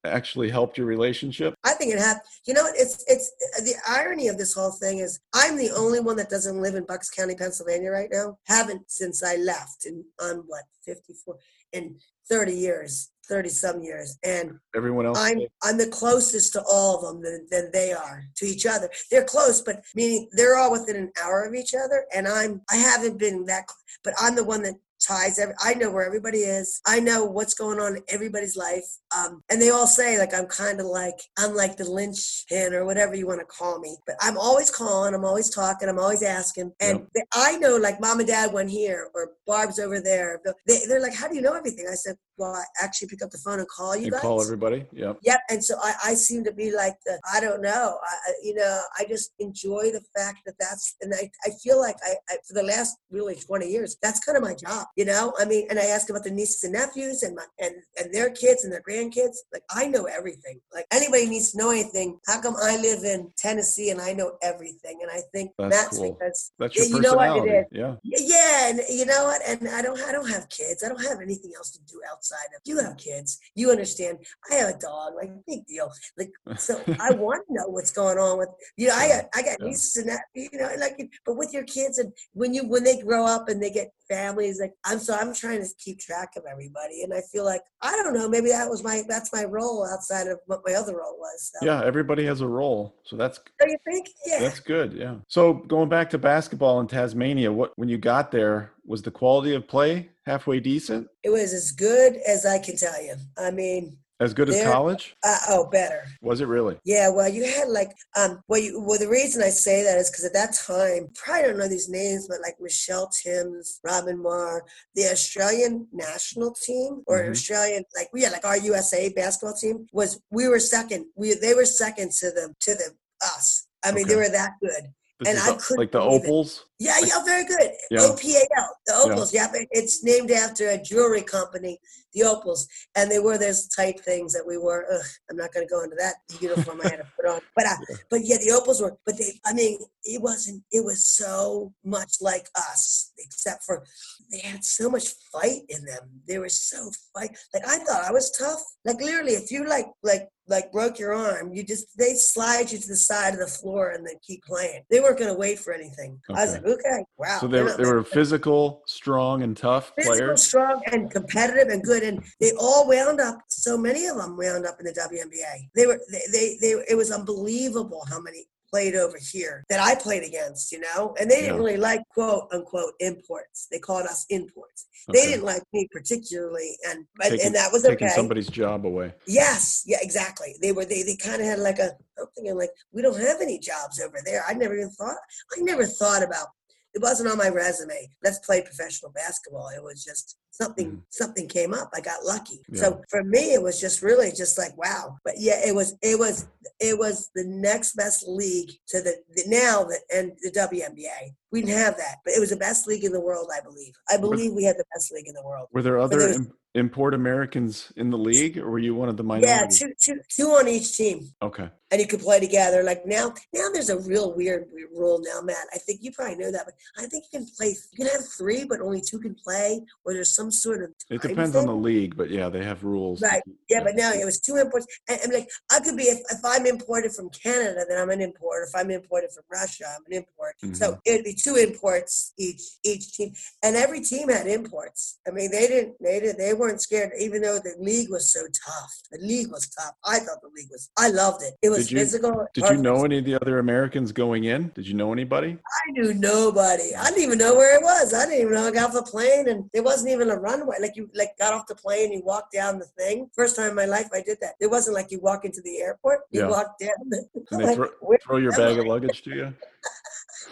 actually helped your relationship? I think it happened. You know, it's it's the irony of this whole thing is I'm the only one that doesn't live in Bucks County, Pennsylvania right now. Haven't since I left in on what 54 in 30 years. 30 some years and everyone else i'm i'm the closest to all of them than, than they are to each other they're close but meaning they're all within an hour of each other and i'm i haven't been that but i'm the one that ties. Every, I know where everybody is. I know what's going on in everybody's life. Um, and they all say like I'm kind of like I'm like the linchpin or whatever you want to call me. But I'm always calling. I'm always talking. I'm always asking. And yep. I know like mom and dad went here or Barb's over there. They, they're like, how do you know everything? I said, I actually pick up the phone and call you, guys. call everybody. Yep. Yep. And so I, I seem to be like the I don't know. I, you know I just enjoy the fact that that's and I, I feel like I, I for the last really 20 years that's kind of my job you know i mean and i ask about the nieces and nephews and my and and their kids and their grandkids like i know everything like anybody needs to know anything how come i live in tennessee and i know everything and i think that's, that's cool. because that's your you know what it is yeah yeah and you know what and i don't i don't have kids i don't have anything else to do outside of you have kids you understand i have a dog like big deal like so i want to know what's going on with you know i got i got Yeah. nieces and that you know like but with your kids and when you when they grow up and they get families like i'm so i'm trying to keep track of everybody and i feel like i don't know maybe that was my that's my role outside of what my other role was so. Yeah, everybody has a role. So that's you think yeah that's good. Yeah. So going back to basketball in Tasmania, what when you got there, was the quality of play halfway decent? it was as good as i can tell you i mean As good as college? uh, oh better Was it really? Yeah, well, you had like um. Well, you, well, the reason I say that is because at that time, probably don't know these names, but like Michelle Timms, Robyn Maher, the Australian national team or Mhm. Australian, like we yeah, had like our USA basketball team was. We were second. We they were second to the to the us. I mean, they were that good. This And I couldn't like the opals. it. Yeah, yeah, very good. Yeah. OPAL, the Opals. Yeah, but it's named after a jewelry company, the Opals, and they wore those tight things that we wore. Ugh, I'm not going to go into that uniform I had to put on, but uh, Yeah. but yeah, the Opals were. But they, I mean, it wasn't. It was so much like us, except for they had so much fight in them. They were so fight. Like I thought I was tough. Like literally, if you like like like broke your arm, you just they slide you to the side of the floor and then keep playing. They weren't going to wait for anything. I was like, okay, wow. So they they're were not they were physical, strong, and tough physical, players. strong, and competitive and good, and they all wound up. So many of them wound up in the WNBA. They were they they, they it was unbelievable how many played over here that I played against, you know, and they didn't really like quote unquote imports. They called us imports. They didn't like me particularly, and but, Taking- and that was Taking okay. somebody's job away. Yes, yeah, exactly. They were they they kind of had like a I'm thinking like we don't have any jobs over there. I never even thought I never thought about it wasn't on my resume. Let's play professional basketball. It was just something Mhm. something came up. I got lucky. Yeah. So for me it was just really just like wow. But yeah, it was it was it was the next best league to the, the now the and the WNBA. We didn't have that, but it was the best league in the world, I believe. I believe we had the best league in the world. Were there other those- im- import Americans in the league, or were you one of the Yeah, minorities? two, two, two on each team. Okay. And you could play together. Like now, now there's a real weird, weird rule now, Matt. I think you probably know that, but I think you can play. You can have three, but only two can play, or there's some sort of. It depends on the league, but yeah, they have rules. Right. Yeah, but now it was two imports. And, and like I could be if, if I'm imported from Canada, then I'm an import. If I'm imported from Russia, I'm an import. So mm-hmm. it'd be two imports each each team, and every team had imports. I mean, they didn't they didn't they weren't scared, even though the league was so tough. The league was tough. I thought the league was. I loved it. It was Did you- physical. Did you know any of the other Americans going in? Did you know anybody? I knew nobody. I didn't even know where it was. I didn't even know I got off the plane, and there wasn't even a runway. Like you, like got off the plane, you walk down the thing. First time in my life I did that. It wasn't like you walk into the airport. You Yeah. walk down. The, like, throw, throw your bag I? of luggage to you?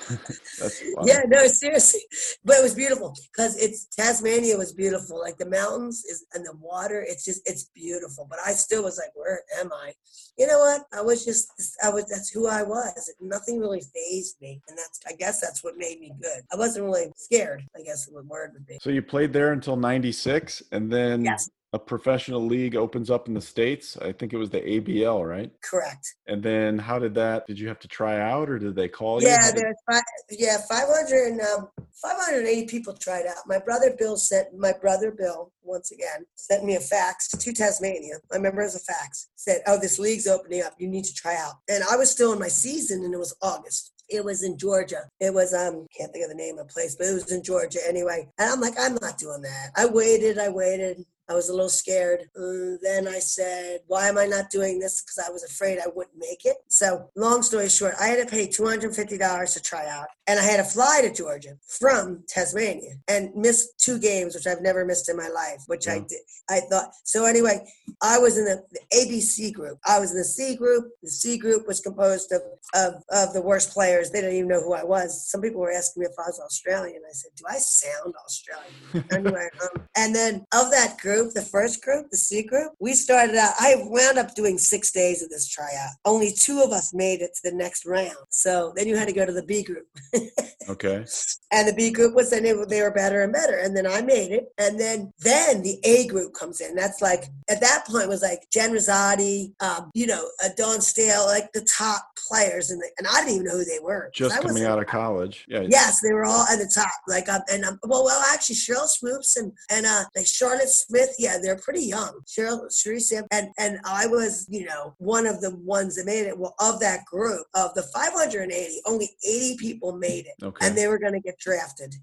Yeah, no, seriously. But it was beautiful because it's Tasmania was beautiful. Like the mountains is and the water, it's just it's beautiful. But I still was like, where am I? You know what? I was just I was that's who I was. Nothing really phased me. And that's I guess that's what made me good. I wasn't really scared, I guess the word would be. So you played there until 96 and then Yes. A professional league opens up in the states. I think it was the ABL, right? Correct. And then how did that? Did you have to try out, or did they call you? yeah there's five, yeah, 500 and, um, 580 people tried out. My brother Bill sent my brother Bill once again sent me a fax to Tasmania. I remember as a fax. Said, "Oh, this league's opening up. You need to try out." And I was still in my season, and it was August. It was in Georgia. It was um can't think of the name of the place, but it was in Georgia anyway. And I'm like, I'm not doing that. I waited. I waited. I was a little scared. Uh, then I said, Why am I not doing this? Because I was afraid I wouldn't make it. So, long story short, I had to pay $250 to try out. And I had to fly to Georgia from Tasmania and miss two games, which I've never missed in my life, which I did. I thought. So, anyway, I was in the, the ABC group. I was in the C group. The C group was composed of, of, of the worst players. They didn't even know who I was. Some people were asking me if I was Australian. I said, Do I sound Australian? anyway, um, and then of that group, the first group, the C group, we started out. I wound up doing six days of this tryout. Only two of us made it to the next round. So then you had to go to the B group, okay. and the B group was then it, they were better and better. And then I made it, and then then the A group comes in. That's like at that point it was like Jen Rizzotti, um, you know, uh, Dawn Staley, like the top players, and and I didn't even know who they were. Just coming out of college. Yeah. Yes, they were all at the top. Like, um, and um, well, well, actually, Sheryl Swoopes and and uh, like Charlotte Smith. Yeah, they're pretty young. Sheryl, Sam, and and I was, you know, one of the ones that made it. Well, of that group of the 580, only 80 people made it, Okay. and they were going to get drafted,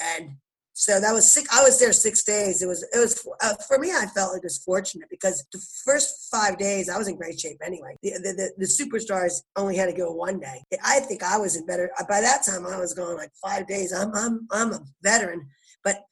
and. So that was six. I was there six days. It was. It was uh, for me. I felt like it was fortunate because the first five days I was in great shape anyway. The, the, the, the superstars only had to go one day. I think I was in better. By that time, I was going like five days. I'm I'm I'm a veteran, but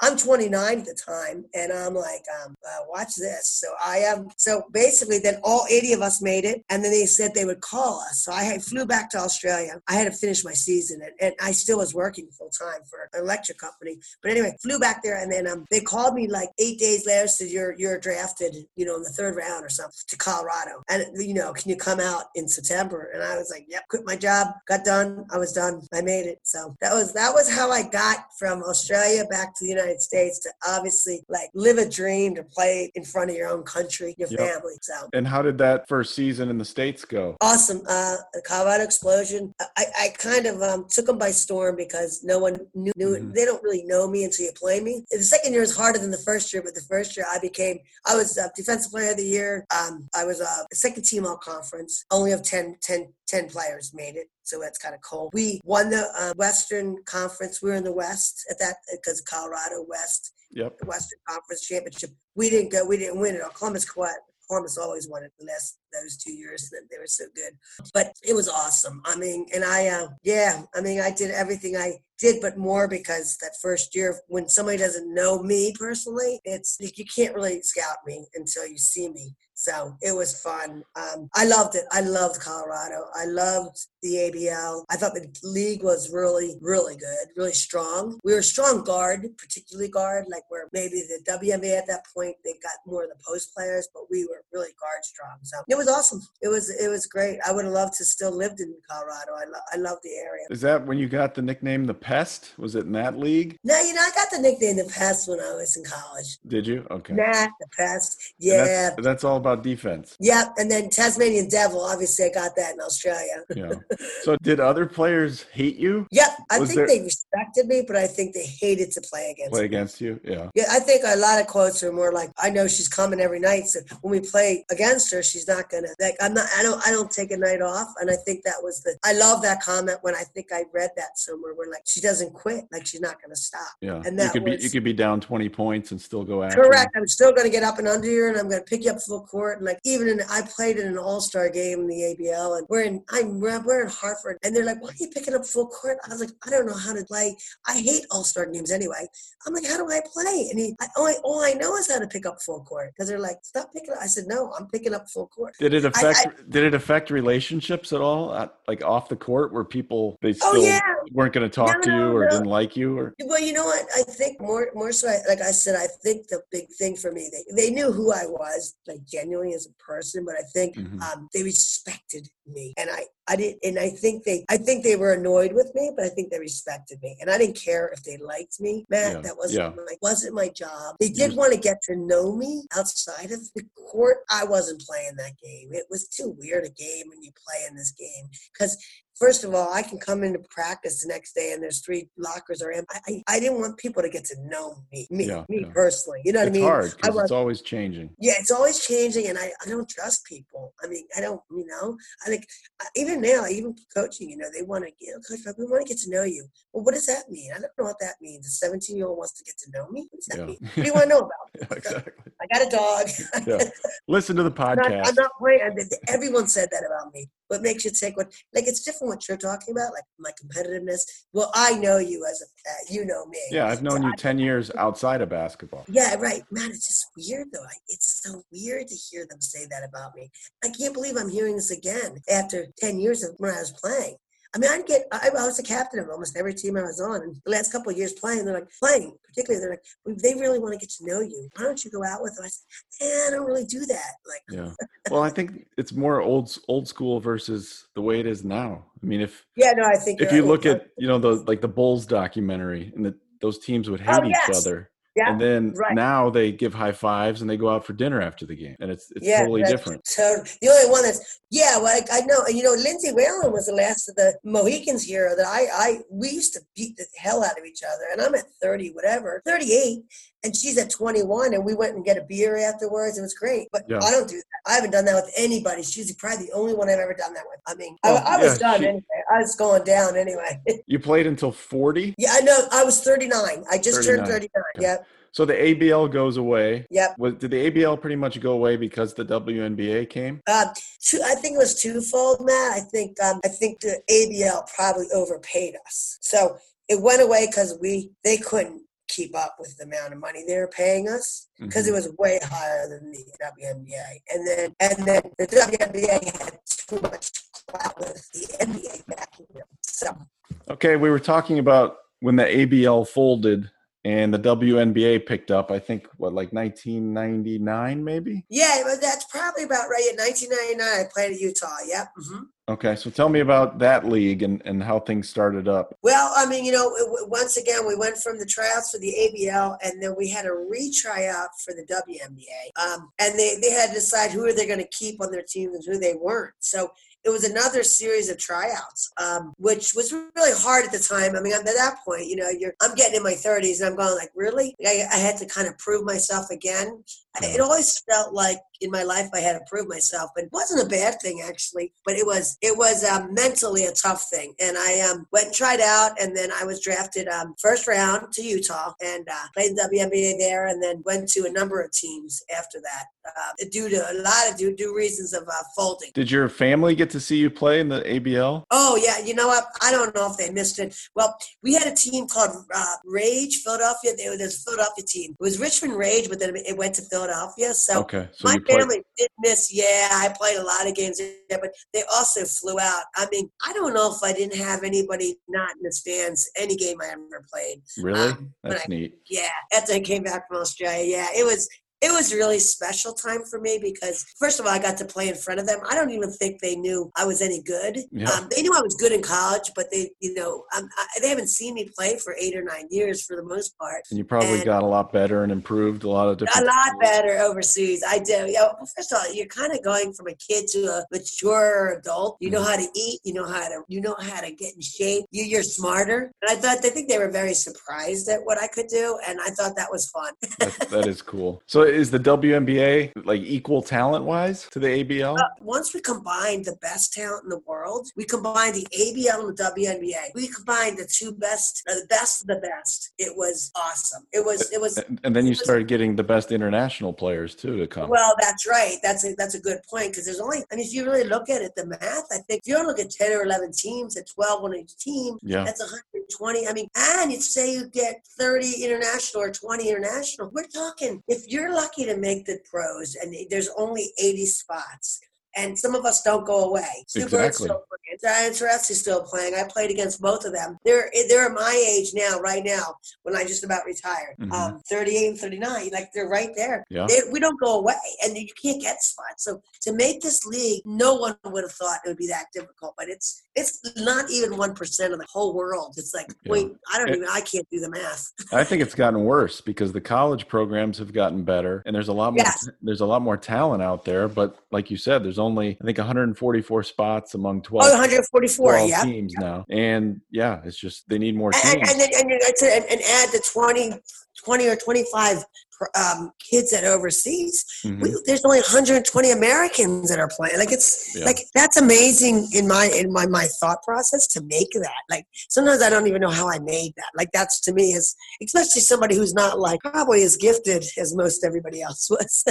I'm 29 at the time, and I'm like, um, uh, watch this. So I am. so basically, then all 80 of us made it, and then they said they would call us. So I flew back to Australia. I had to finish my season, and, and I still was working full time for an electric company. But anyway, flew back there, and then um, they called me like eight days later. Said you're you're drafted, you know, in the third round or something to Colorado, and you know, can you come out in September? And I was like, yep. Quit my job, got done. I was done. I made it. So that was that was how I got from Australia back to the United States to obviously like live a dream to play in front of your own country, your Yep. family. So and how did that first season in the states go? awesome. Uh, the Colorado explosion. I, I kind of um, took them by storm because no one knew, knew. Mhm. They don't really know me until you play me. The second year is harder than the first year, but the first year I became, I was uh, defensive player of the year. Um, I was uh, second team all conference. Only of 10, 10, 10 players made it. So that's kind of cool. We won the uh, Western Conference. We were in the West at that because Colorado West Yep. the Western Conference Championship. We didn't go. We didn't win it. Columbus quite. Columbus always won it the last those two years. That they were so good, but it was awesome. I mean, and I, uh, yeah, I mean, I did everything I did, but more because that first year, when somebody doesn't know me personally, it's like you can't really scout me until you see me. So it was fun. Um, I loved it. I loved Colorado. I loved the ABL. I thought the league was really, really good, really strong. We were strong guard, particularly guard, like where maybe the WNBA at that point they got more of the post players, but we were really guard strong. So it was awesome. It was it was great. I would have loved to still lived in Colorado. I lo- I love the area. Is that when you got the nickname the Pest? Was it in that league? No, you know I got the nickname the pest when I was in college. Did you? Okay. Nat the pest. Yeah. That's, that's all about defense. Yep, and then Tasmanian Devil. Obviously, I got that in Australia. Yeah. so did other players hate you? Yep, I Was think there- they respected me, but I think they hated to play against Play me. against you? Yeah. Yeah, I think a lot of quotes are more like, "I know she's coming every night, so when we play against her, she's not gonna like." I'm not. I don't. I don't take a night off, and I think that was the. I love that comment when I think I read that somewhere. Where like she doesn't quit, like she's not gonna stop. Yeah. And you that could be you could be down twenty points and still go after. Correct. I'm still going to get up and under you, and I'm going to pick you up full court. And like even in, I played in an All Star game in the ABL, and we're in, I'm we're, we're in Hartford, and they're like, "Why are you picking up full court?" I was like, "I don't know how to play. I hate All Star games anyway." I'm like, "How do I play?" And he, I, all, I, all I know is how to pick up full court because they're like, "Stop picking up." I said, "No, I'm picking up full court." Did it I- affect did it affect relationships at all? At, like off the court where people they still Oh yeah, weren't going to talk No, to you no, or no. didn't like you or Well, you know what? I think more, more so. I, like I said, I think the big thing for me, they, they knew who I was, like genuinely as a person. But I think Mhm. um, they respected me, and I, I didn't. And I think they, I think they were annoyed with me, but I think they respected me, and I didn't care if they liked me. Matt, Yeah, that wasn't yeah. my, wasn't my job. They did want to get to know me outside of the court. I wasn't playing that game. It was too weird a game when you play in this game because First of all, I can come into practice the next day and there's three lockers are empty. I, I didn't want people to get to know me, me, Yeah, me yeah. personally. You know what it's I mean? hard I was, it's always changing. yeah, it's always changing, and I, I don't trust people. I mean, I don't, you know, I think even now, even coaching, you know, they want to, you know, coach, we want to get to know you. Well, what does that mean? I don't know what that means. A 17 year old wants to get to know me. What does that Yeah. mean? What do you want to know about? Exactly. I got a dog. Yeah. Listen to the I'm not, podcast. I'm not playing. Everyone said that about me. What makes you take what? Like it's different what you're talking about, like my competitiveness. Well, I know you as a uh, you know me. yeah, I've known So you 10 years outside of basketball. Yeah, right. Man, it's just weird though. I, it's so weird to hear them say that about me. I can't believe I'm hearing this again after 10 years of when I was playing. I mean, I'd get, I, I was the captain of almost every team I was on. And the last couple of years playing, they're like, playing, particularly, they're like, they really want to get to know you. Why don't you go out with them? I said, eh, I don't really do that. Like, Yeah. Well, I think it's more old old school versus the way it is now. I mean, if yeah, no, I think if you right. look at you know the like the Bulls documentary and the, those teams would hate Oh, each yes. other, Yeah, and then right. now they give high fives and they go out for dinner after the game, and it's it's yeah, totally that's different. So the only one that's yeah, well, I, I know. You know, Lindsay Whalen was the last of the Mohicans here that I I we used to beat the hell out of each other. And I'm at thirty, whatever, thirty eight, and she's at twenty one, and we went and get a beer afterwards. It was great. But Yeah. I don't do that. I haven't done that with anybody. She's probably the only one I've ever done that with. I mean, Well, I, I was yeah, done she- anyway. I was going down anyway. You played until forty, yeah, I know. I was thirty nine. I just turned 39. Okay. Yep, so the ABL goes away. yep. Was, did the ABL pretty much go away because the WNBA came? Uh, two, I think it was twofold, Matt. I think um, I think the ABL probably overpaid us, so it went away because we they couldn't keep up with the amount of money they were paying us because Mhm. it was way higher than the WNBA, and then and then the WNBA had too much the NBA. So Okay, we were talking about when the ABL folded and the WNBA picked up. I think what like 1999 maybe. yeah, but that's probably about right. In 1999, I played at Utah. Yep. hmm Okay, so tell me about that league and, and how things started up. Well, I mean, you know, once again, we went from the tryouts for the ABL, and then we had a retryout for the WNBA. Um, and they, they had to decide who are they going to keep on their teams and who they weren't. So it was another series of tryouts, um, which was really hard at the time. I mean, at that point, you know, you're I'm getting in my 30s, and I'm going like, really? I, I had to kind of prove myself again. It always felt like in my life I had to prove myself, but it wasn't a bad thing actually. But it was it was um, mentally a tough thing, and I um, went and tried out, and then I was drafted um, first round to Utah and uh, played in WNBA there, and then went to a number of teams after that uh, due to a lot of due, due reasons of uh, folding. Did your family get to see you play in the ABL? Oh yeah, you know what? I don't know if they missed it. Well, we had a team called uh, Rage Philadelphia. They were this Philadelphia team. It was Richmond Rage, but then it went to Philadelphia. So Okay, so my. Family did miss. Yeah, I played a lot of games there, but they also flew out. I mean, I don't know if I didn't have anybody not in the stands any game I ever played. Really? um, That's I- neat. Yeah, after I came back from Australia, yeah, it was it was a really special time for me because first of all, I got to play in front of them. I don't even think they knew I was any good. Yeah. Um, they knew I was good in college, but they, you know, um, I, they haven't seen me play for eight or nine years for the most part. And you probably and- got a lot better and improved a lot of different A lot better overseas. I do. You know, first of all, you're kind of going from a kid to a mature adult. You know Mhm. how to eat. You know how to. You know how to get in shape. You, you're smarter. And I thought they think they were very surprised at what I could do, and I thought that was fun. That, that is cool. So is the WNBA like equal talent wise to the ABL? Uh, once we combined the best talent in the world, we combined the ABL and the WNBA. We combined the two best, uh, the best of the best. It was awesome. It was. It was. And, and then you started getting the best international players too to come. Well, that's right. That's a that's a good point because there's only. I mean, if you really look at it, the math. I think if you don't look at ten or eleven teams at twelve on each team, yeah. that's 120. I mean, and you'd say you get 30 international or 20 international. We're talking if you're lucky to make the pros, and there's only 80 spots. And some of us don't go away. Bird's Exactly. still playing. Diane Taurasi's still playing. I played against both of them. They're they're my age now, right now, when I just about retired. Mhm. Um, 38 and 39, like they're right there. Yeah. They, we don't go away, and you can't get spots. So to make this league, no one would have thought it would be that difficult. But it's it's not even one percent of the whole world. It's like Yeah. wait, I don't It- even I can't do the math. I think it's gotten worse because the college programs have gotten better and there's a lot more Yes. there's a lot more talent out there but like you said there's only I think 144 spots among 12, Oh, 144, 12 yeah. teams now and yeah it's just they need more And, teams and, then and, and, and add the 20, 20 or 25 um, kids that are overseas. Mhm. We, there's only 120 Americans that are playing. Like it's Yeah. like that's amazing in my in my my thought process to make that. Like sometimes I don't even know how I made that. Like that's to me is especially somebody who's not like probably as gifted as most everybody else was.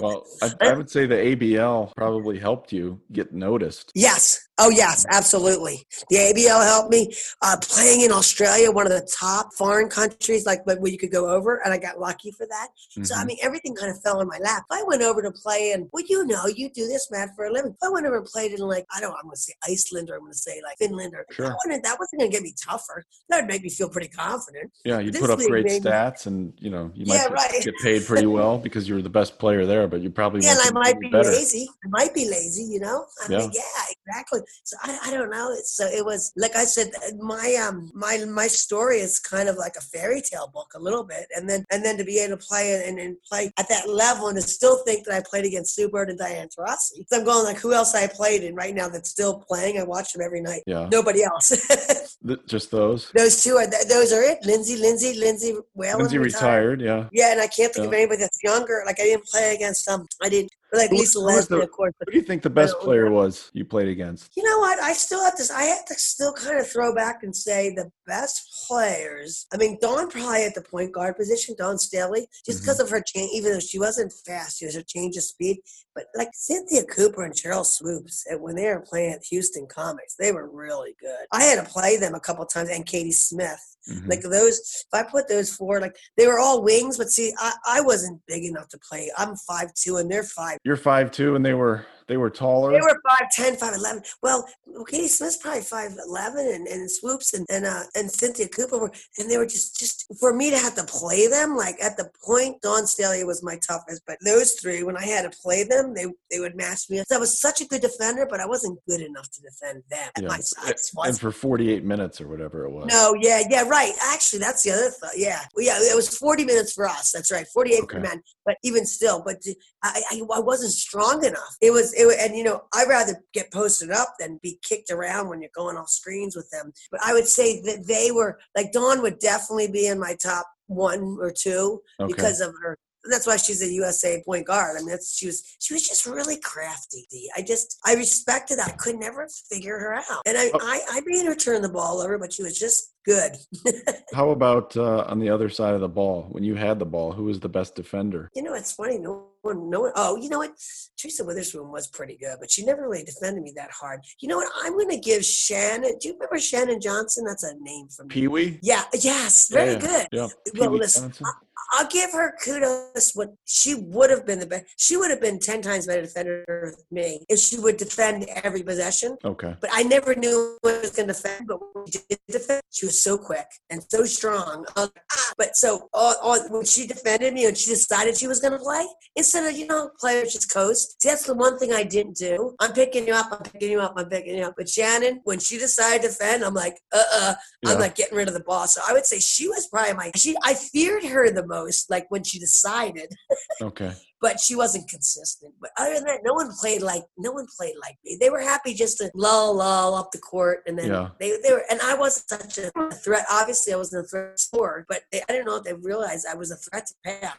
well I, I would say the ABL probably helped you get noticed yes. Oh yes, absolutely. The ABL helped me uh, playing in Australia, one of the top foreign countries, like where you could go over, and I got lucky for that. So I Mhm. mean, everything kind of fell in my lap. I went over to play in, well, you know, you do this, Matt, for a living. If I went over and played in like, I don't, know, I'm going to say Iceland or I'm going to say like Finland or Sure. that, that wasn't going to get me tougher. That would make me feel pretty confident. yeah you put up great made me- stats and you know you might Yeah, get, right. get paid pretty well because you were the best player there but you probably Yeah, and I might be be better lazy. I might be lazy, you know. I Yeah. mean, yeah, exactly. So I, I don't know. So it was like I said, my um my my story is kind of like a fairy tale book a little bit, and then and then to be able to play it and, and play at that level and to still think that I played against Sue Bird and Diane Taurasi. So I'm going like, who else I played in right now that's still playing? I watch them every night. yeah Nobody else. Th- just those those two are those are it. Lindsay, Lindsay, Lindsay Whalen Lindsay retired yeah Yeah, and I can't think of anybody that's younger. Like I didn't play against um, I didn't like Who- Lisa Leslie, the- of course. Who do you think the best player was you played against you know what? I still have to. I have to still kind of throw back and say the best players. I mean, Dawn probably at the point guard position, Dawn Staley, just because of her change. Even though she wasn't fast, she was her change of speed. But like Cynthia Cooper and Sheryl Swoopes, and when they were playing at Houston Comets, they were really good. I had to play them a couple times, and Katie Smith. Mhm. Like those, if I put those four, like they were all wings, but see, I, I wasn't big enough to play. I'm five two, and they're five. You're five two, and they were they were taller. They were five ten, five eleven. Well, Katie Smith's probably five eleven, and, and Swoopes and and uh, and Cynthia Cooper were, and they were just just for me to have to play them. Like at the point, Dawn Staley was my toughest, but those three, when I had to play them, they they would match me. So I was such a good defender, but I wasn't good enough to defend them at Yeah. my size. and for 48 minutes or whatever it was. No, yeah, yeah, right. Actually, that's the other thought. Yeah, well, yeah, it was forty minutes for us. That's right, forty-eight for Okay. men. But even still, but I, I, I wasn't strong enough. It was, it, and you know, I'd rather get posted up than be kicked around when you're going off screens with them. But I would say that they were like Dawn would definitely be in my top one or two Okay. because of her. That's why she's a USA point guard. I mean, that's, she was she was just really crafty. I just I respected. That I could never figure her out, and I Oh. I, I made her turn the ball over, but she was just good. How about uh, on the other side of the ball? When you had the ball, who was the best defender? You know, it's funny. No one, no one. Oh, you know what? Teresa Weatherspoon was pretty good, but she never really defended me that hard. You know what? I'm going to give Shannon. Do you remember Shannon Johnson? That's a name from. Pee Wee? Yeah. Yes. Very Yeah, good. Yeah. Well, listen, Johnson? I'll give her kudos. What she would have been the best. She would have been ten times better defender than me if she would defend every possession. Okay. But I never knew what was going to defend. But when she did defend, she was so quick and so strong. Ah. But so all, all, when she defended me and she decided she was going to play, instead of you know players just coast. See, that's the one thing I didn't do. I'm picking you up. I'm picking you up. I'm picking you up. But Shannon, when she decided to defend, I'm like, uh, uh Yeah. I'm like getting rid of the ball. So I would say she was probably my. She I feared her the most, like when she decided Okay. But she wasn't consistent. But other than that, no one played like no one played like me. They were happy just to lull lull up the court, and then Yeah. they they were. And I wasn't such a threat. Obviously, I wasn't a threat to score, but they, I didn't know if they realized I was a threat to pass.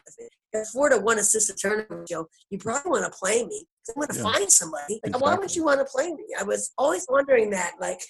If four to one assist a turnover, Joe, you probably want to play me. I'm going to Yeah. find somebody. Like, Why would you want to play me? I was always wondering that. Like,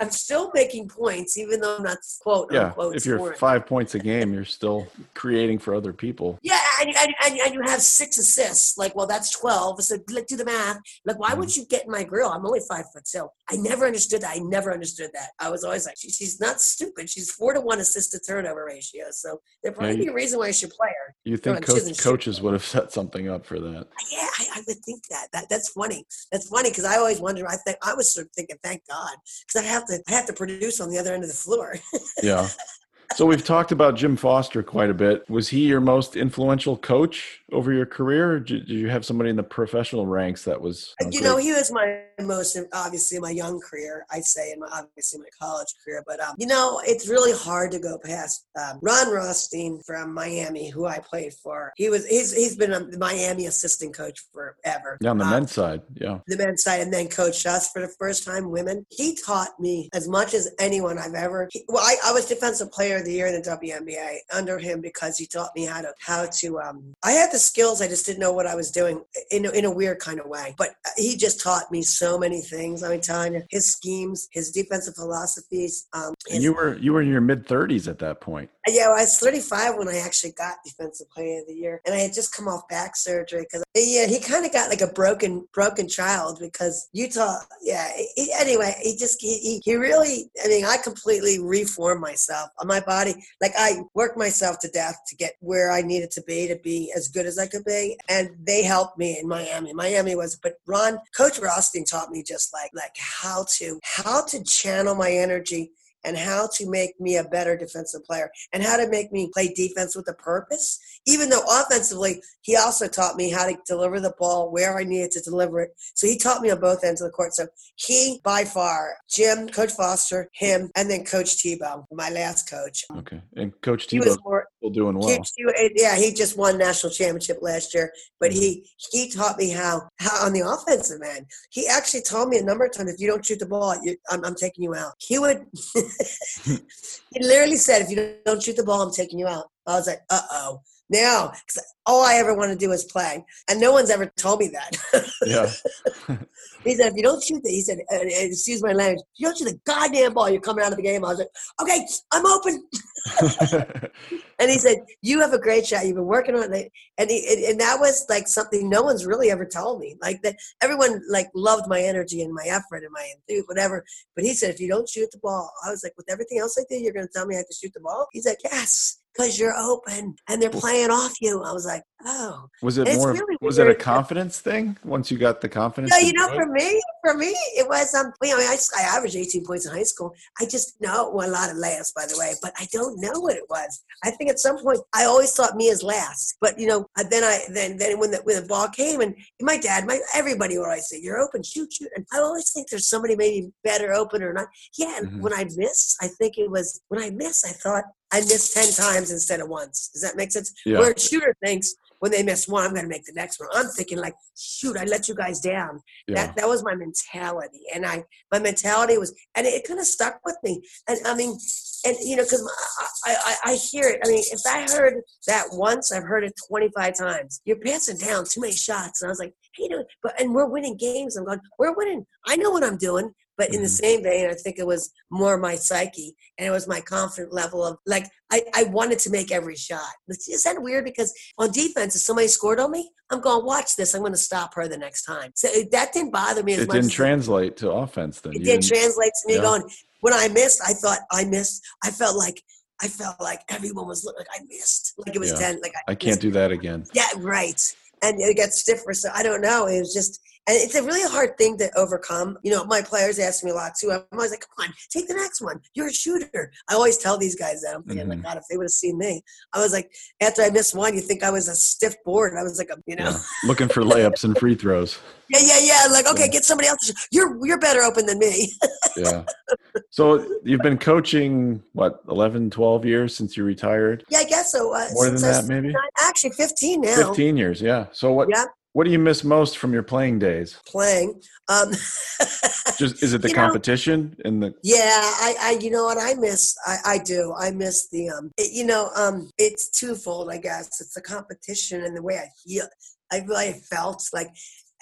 I'm still making points, even though I'm not quote Yeah. unquote If you're scoring. five points a game, you're still creating for other people. Yeah, and, and, and, and you have six assists. Like, well, that's 12. So let's do the math. Like, why would mm-hmm. you get in my grill? I'm only five foot two. I never understood that. I never understood that. I was always like, she, she's not stupid. She's four to one assist to turnover ratio. So there probably be a reason why I should play her. You think coach, coaches would have set something up for that? Yeah, I, I would think that. that. That's funny. That's funny because I always wonder. I think I was sort of thinking, thank God, because I have to I have to produce on the other end of the floor. yeah, so we've talked about Jim Foster quite a bit. Was he your most influential coach over your career? did you have somebody in the professional ranks that was? Uh, you know, he was my most obviously my young career. I'd say, in my obviously my college career. But um, you know, it's really hard to go past um, Ron Rothstein from Miami, who I played for. He was he's he's been a Miami assistant coach forever. Yeah, on the um, men's side. Yeah, the men's side, and then coached us for the first time, women. He taught me as much as anyone I've ever. He, well, I, I was defensive player of the year in the WNBA under him because he taught me how to how to. Um, I had the skills, I just didn't know what I was doing in in a weird kind of way. But he just taught me so many things. I mean, telling you, his schemes, his defensive philosophies. Um, his, and you were you were in your mid thirties at that point. Yeah, well, I was 35 when I actually got defensive player of the year, and I had just come off back surgery because yeah, he kind of got like a broken broken child because Utah. Yeah, he, anyway, he just he, he really. I mean, I completely reformed myself my body like I worked myself to death to get where I needed to be to be as good as I could be. And they helped me in Miami. Miami was, but Ron, Coach Rothstein taught me just like like how to how to channel my energy and how to make me a better defensive player and how to make me play defense with a purpose. Even though offensively, he also taught me how to deliver the ball where I needed to deliver it. So he taught me on both ends of the court. So he, by far, Jim, Coach Foster, him, and then Coach Thibault, my last coach. Okay. And Coach Thibault still doing well. He, yeah, he just won national championship last year, but he he taught me how, how on the offensive end. He actually told me a number of times, if you don't shoot the ball, you, I'm, I'm taking you out. He would he literally said, if you don't shoot the ball, I'm taking you out. I was like, uh oh. Now, all I ever want to do is play. And no one's ever told me that. yeah. he said, if you don't shoot the, he said, uh, excuse my language, if you don't shoot the goddamn ball, you're coming out of the game. I was like, okay, I'm open. and he said, you have a great shot. You've been working on it. And, he, and that was like something no one's really ever told me. Like that everyone like loved my energy and my effort and my enthusiasm, whatever. But he said, if you don't shoot the ball, I was like, with everything else I did, you're going to tell me I have to shoot the ball? He's like, yes because you're open and they're playing off you. I was like, oh. Was it more? Really was it a confidence thing once you got the confidence? Yeah, you know, for me, for me, it was um. You know, I, I averaged 18 points in high school. I just know well, a lot of last, by the way, but I don't know what it was. I think at some point I always thought me as last, but you know, then I then then when the when the ball came and my dad, my everybody would always say, "You're open, shoot, shoot," and I always think there's somebody maybe better open or not. Yeah, and mm-hmm. when I missed, I think it was when I missed, I thought I missed 10 times instead of once. Does that make sense? Yeah. Where a shooter thinks when they miss one, I'm going to make the next one. I'm thinking like, shoot, I let you guys down. Yeah. That that was my mentality, and I my mentality was, and it, it kind of stuck with me. And I mean, and you know, because I, I I hear it. I mean, if I heard that once, I've heard it 25 times. You're passing down too many shots, and I was like, hey, but and we're winning games. I'm going, we're winning. I know what I'm doing. But in the mm-hmm. same vein, I think it was more my psyche and it was my confident level of like, I, I wanted to make every shot. Is that weird? Because on defense, if somebody scored on me, I'm going, watch this. I'm going to stop her the next time. So that didn't bother me as it much. It didn't translate to offense then. It you didn't translate to me yeah. going, when I missed, I thought I missed. I felt like I felt like everyone was like I missed, like it was yeah. ten. Like I, I can't do that again. Yeah, right. And it gets stiffer. So I don't know. It was just and it's a really hard thing to overcome. You know, my players ask me a lot too. I'm always like, come on, take the next one. You're a shooter. I always tell these guys that. I'm thinking, mm-hmm. God, if they would have seen me, I was like, after I missed one, you think I was a stiff board. I was like, a, you know, yeah. looking for layups and free throws. Yeah, yeah, yeah. Like, okay, get somebody else. You're you're better open than me. yeah. So you've been coaching what 11, 12 years since you retired? Yeah, I guess so. Uh, More than that, maybe. Actually, fifteen now. Fifteen years. Yeah. So what? Yeah. What do you miss most from your playing days? Playing. Um, Just is it the competition and the? Yeah, I, I, you know what I miss. I, I do. I miss the, um, it, you know, um, it's twofold. I guess it's the competition and the way I feel. I really felt like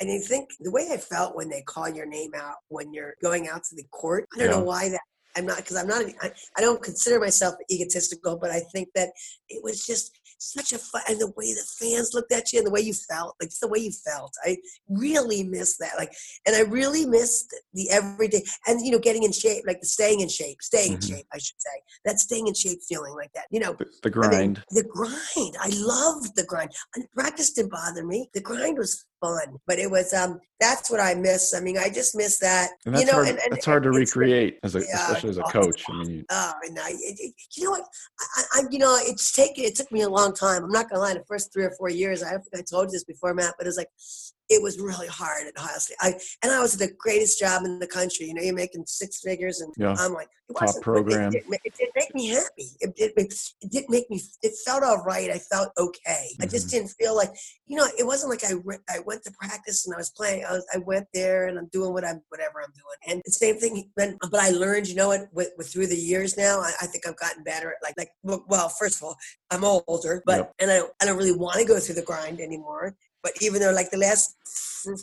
and I think the way I felt when they call your name out when you're going out to the court, I don't yeah. know why that I'm not because I'm not I, I don't consider myself egotistical, but I think that it was just such a fun, and the way the fans looked at you and the way you felt, like the way you felt. I really miss that. Like, and I really missed the everyday and, you know, getting in shape, like the staying in shape, staying mm-hmm. in shape, I should say. That staying in shape feeling like that, you know. The, the grind. I mean, the grind. I loved the grind. And practice didn't bother me. The grind was fun. But it was um that's what I miss. I mean, I just miss that. And that's you know, hard, and, and, that's hard to recreate as a, yeah, especially as a coach. I mean, you, oh, and I, it, you know what? I, I, you know, it's taken. It took me a long time. I'm not gonna lie. The first three or four years, I I told you this before, Matt, but it was like it was really hard at Ohio State. I and I was the greatest job in the country. You know, you're making six figures, and yeah. I'm like, it top program. It, it, it, didn't make me happy. It, it, it, didn't make me. It felt all right. I felt okay. Mm-hmm. I just mm-hmm. didn't feel like you know. It wasn't like I re- I went to practice and I was playing. I, was, I went there and I'm doing what I'm whatever I'm doing. And the same thing. But, but I learned. You know what? With, with through the years now, I, I, think I've gotten better at like like well, first of all, I'm older, but yep. and I I don't really want to go through the grind anymore. But even though like the last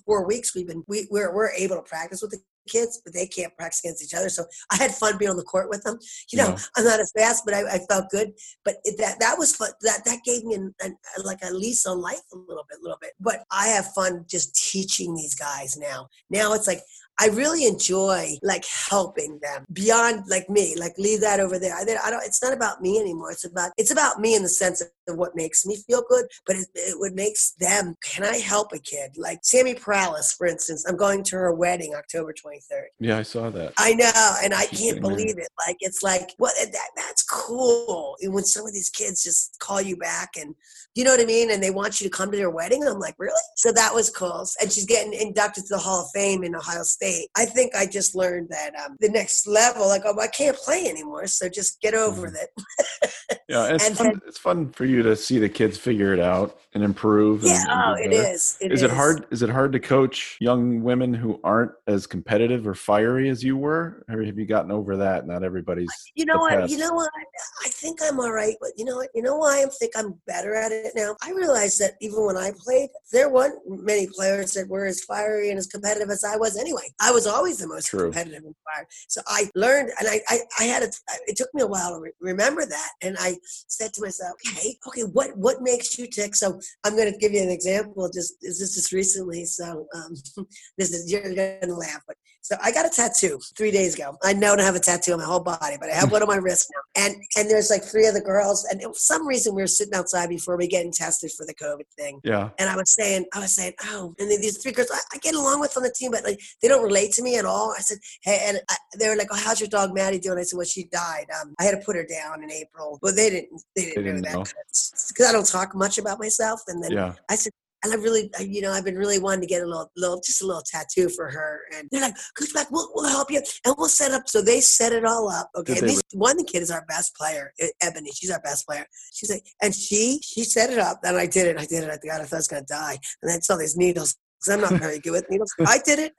four weeks we've been we, we're, we're able to practice with the kids, but they can't practice against each other. So I had fun being on the court with them. You know, yeah. I'm not as fast, but I, I felt good. But it, that that was fun. That that gave me an, an, like a lease on life a little bit, a little bit. But I have fun just teaching these guys now. Now it's like I really enjoy like helping them beyond like me. Like leave that over there. I, I don't. It's not about me anymore. It's about it's about me in the sense of what makes me feel good, but it, it what makes them. Can I help a kid like Sammy Prahalis, for instance? I'm going to her wedding October 23rd. Yeah, I saw that. I know, and I can't believe it. Like it's like what well, that that's cool. And when some of these kids just call you back and you know what I mean, and they want you to come to their wedding, I'm like, really? So that was cool. And she's getting inducted to the Hall of Fame in Ohio State. I think I just learned that um, the next level, like, oh, I can't play anymore, so just get over mm-hmm. it. yeah, it's and fun. Then, it's fun for you to see the kids figure it out and improve. Yeah, and, oh, it is. It is, is it hard? Is it hard to coach young women who aren't as competitive or fiery as you were, or have you gotten over that? Not everybody's. You know what? You know what? I think I'm all right, but you know what? You know why I think I'm better at it now? I realized that even when I played, there weren't many players that were as fiery and as competitive as I was. Anyway, I was always the most True. competitive and fiery. So I learned, and I, I, I had it. It took me a while to re- remember that, and I said to myself, okay, okay, what what makes you tick? So I'm going to give you an example. Just this is just recently. So um, this is you're going to laugh, but so I got a tattoo three days ago. I know I don't have a tattoo on my whole body, but I have one on my wrist now. And and there's like three other girls, and for some reason we were sitting outside before we getting tested for the COVID thing. Yeah. And I was saying, I was saying, oh, and these three girls, I, I, get along with on the team, but like they don't relate to me at all. I said, hey, and I, they were like, oh, how's your dog Maddie doing? I said, well, she died. Um, I had to put her down in April. But they didn't. They didn't, they didn't know that because I don't talk much about myself. And then yeah. I said, and I really, you know, I've been really wanting to get a little, little, just a little tattoo for her. And they're like, Coach Mac, we'll, we'll help you, and we'll set up. So they set it all up. Okay, and these, one kid is our best player, Ebony. She's our best player. She's like, and she, she set it up, and I did it. I did it. I thought I thought I was gonna die, and then saw these needles because I'm not very good with needles. I did it,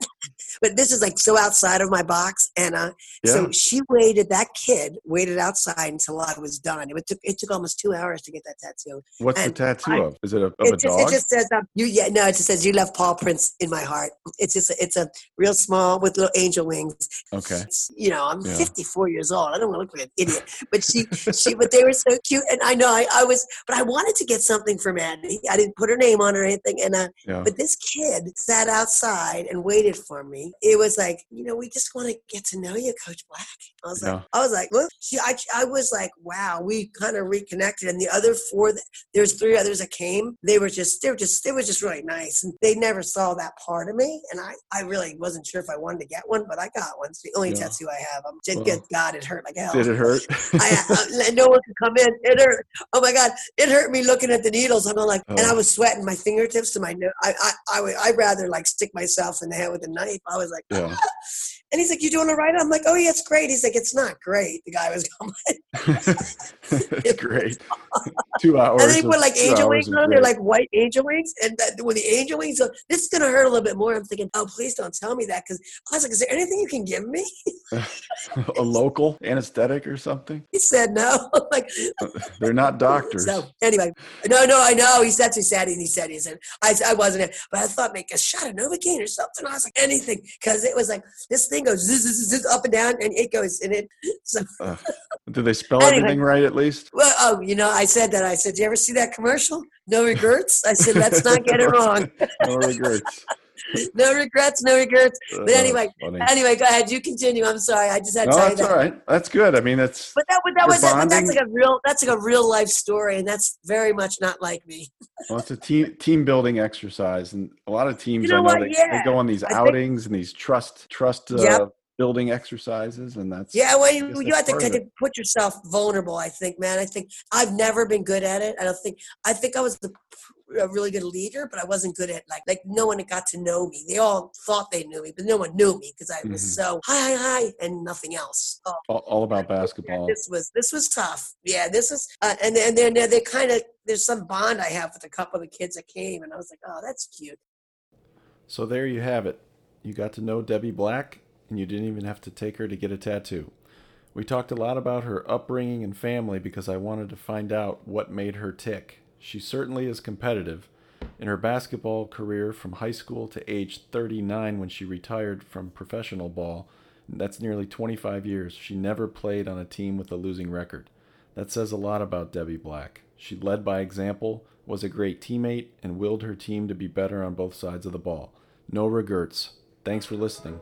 but this is like so outside of my box. And uh, yeah. so she waited. That kid waited outside until I was done. It took it took almost two hours to get that tattoo. What's and the tattoo I, of? Is it a, of it a just, dog? It just says um, you. Yeah, no, it just says you left paw prints in my heart. It's just a, it's a real small with little angel wings. Okay. It's, you know, I'm yeah. 54 years old. I don't want to look like an idiot, but she she but they were so cute, and I know I, I was, but I wanted to get something for Maddie. I didn't put her name on or anything, and uh, yeah. but this kid sat outside and waited for me. It was like, you know, we just want to get to know you, Coach Black. I was yeah. like, I was like, look, I, I was like, wow, we kind of reconnected. And the other four, there's three others that came. They were just, they were just, they were just really nice. And they never saw that part of me. And I, I really wasn't sure if I wanted to get one, but I got one. It's the only yeah. tattoo I have. I'm just, well, God, it hurt like hell. Did it hurt? I, uh, no one could come in. It hurt. Oh my God, it hurt me looking at the needles. I'm like, oh. and I was sweating my fingertips to my nose. I, I, I, I'd rather like stick myself in the head with a knife. I was like, yeah. ah. and he's like, "You doing all right?" I'm like, "Oh yeah, it's great." He's like, "It's not great." The guy was going. it's great. Two hours. And they put like angel wings on. They're like white angel wings, and that, when the angel wings, so this is gonna hurt a little bit more. I'm thinking, "Oh, please don't tell me that," because I was like, "Is there anything you can give me?" a local anesthetic or something? He said no. like they're not doctors. So anyway, no, no, I know. He said he said and he said he said I, I wasn't it, but I thought make a shot of Novocaine or something. I was like anything because it was like this thing goes zzz, zzz, zzz, up and down and it goes in it. So uh, Do they spell Anyway. everything right at least? Well, oh, you know, I said that. I said, "Do you ever see that commercial? No regrets." I said, "Let's not get it wrong. no regrets. No regrets, no regrets." But anyway, Anyway, go ahead. You continue. I'm sorry. I just had to no, tell you that's that. all right. That's good. I mean, that's But that, but that was but that's like a real that's like a real life story, and that's very much not like me. well, it's a team team building exercise, and a lot of teams know I know they, they go on these I think- outings and these trust trust uh, Yep. Building exercises, and that's Yeah, well, you, you have to kind of put yourself vulnerable. I think, man. I think I've never been good at it. I don't think I think I was the, a really good leader, but I wasn't good at like like no one got to know me. They all thought they knew me, but no one knew me because I was Mhm. so hi hi hi and nothing else. Oh, all, all about yeah, basketball. this was this was tough. Yeah, this is uh, and and then they, they kind of there's some bond I have with a couple of the kids that came, and I was like, oh, that's cute. So there you have it. You got to know Debbie Black, and you didn't even have to take her to get a tattoo. We talked a lot about her upbringing and family because I wanted to find out what made her tick. She certainly is competitive. In her basketball career from high school to age 39 when she retired from professional ball, that's nearly 25 years, she never played on a team with a losing record. That says a lot about Debbie Black. She led by example, was a great teammate, and willed her team to be better on both sides of the ball. No regrets. Thanks for listening.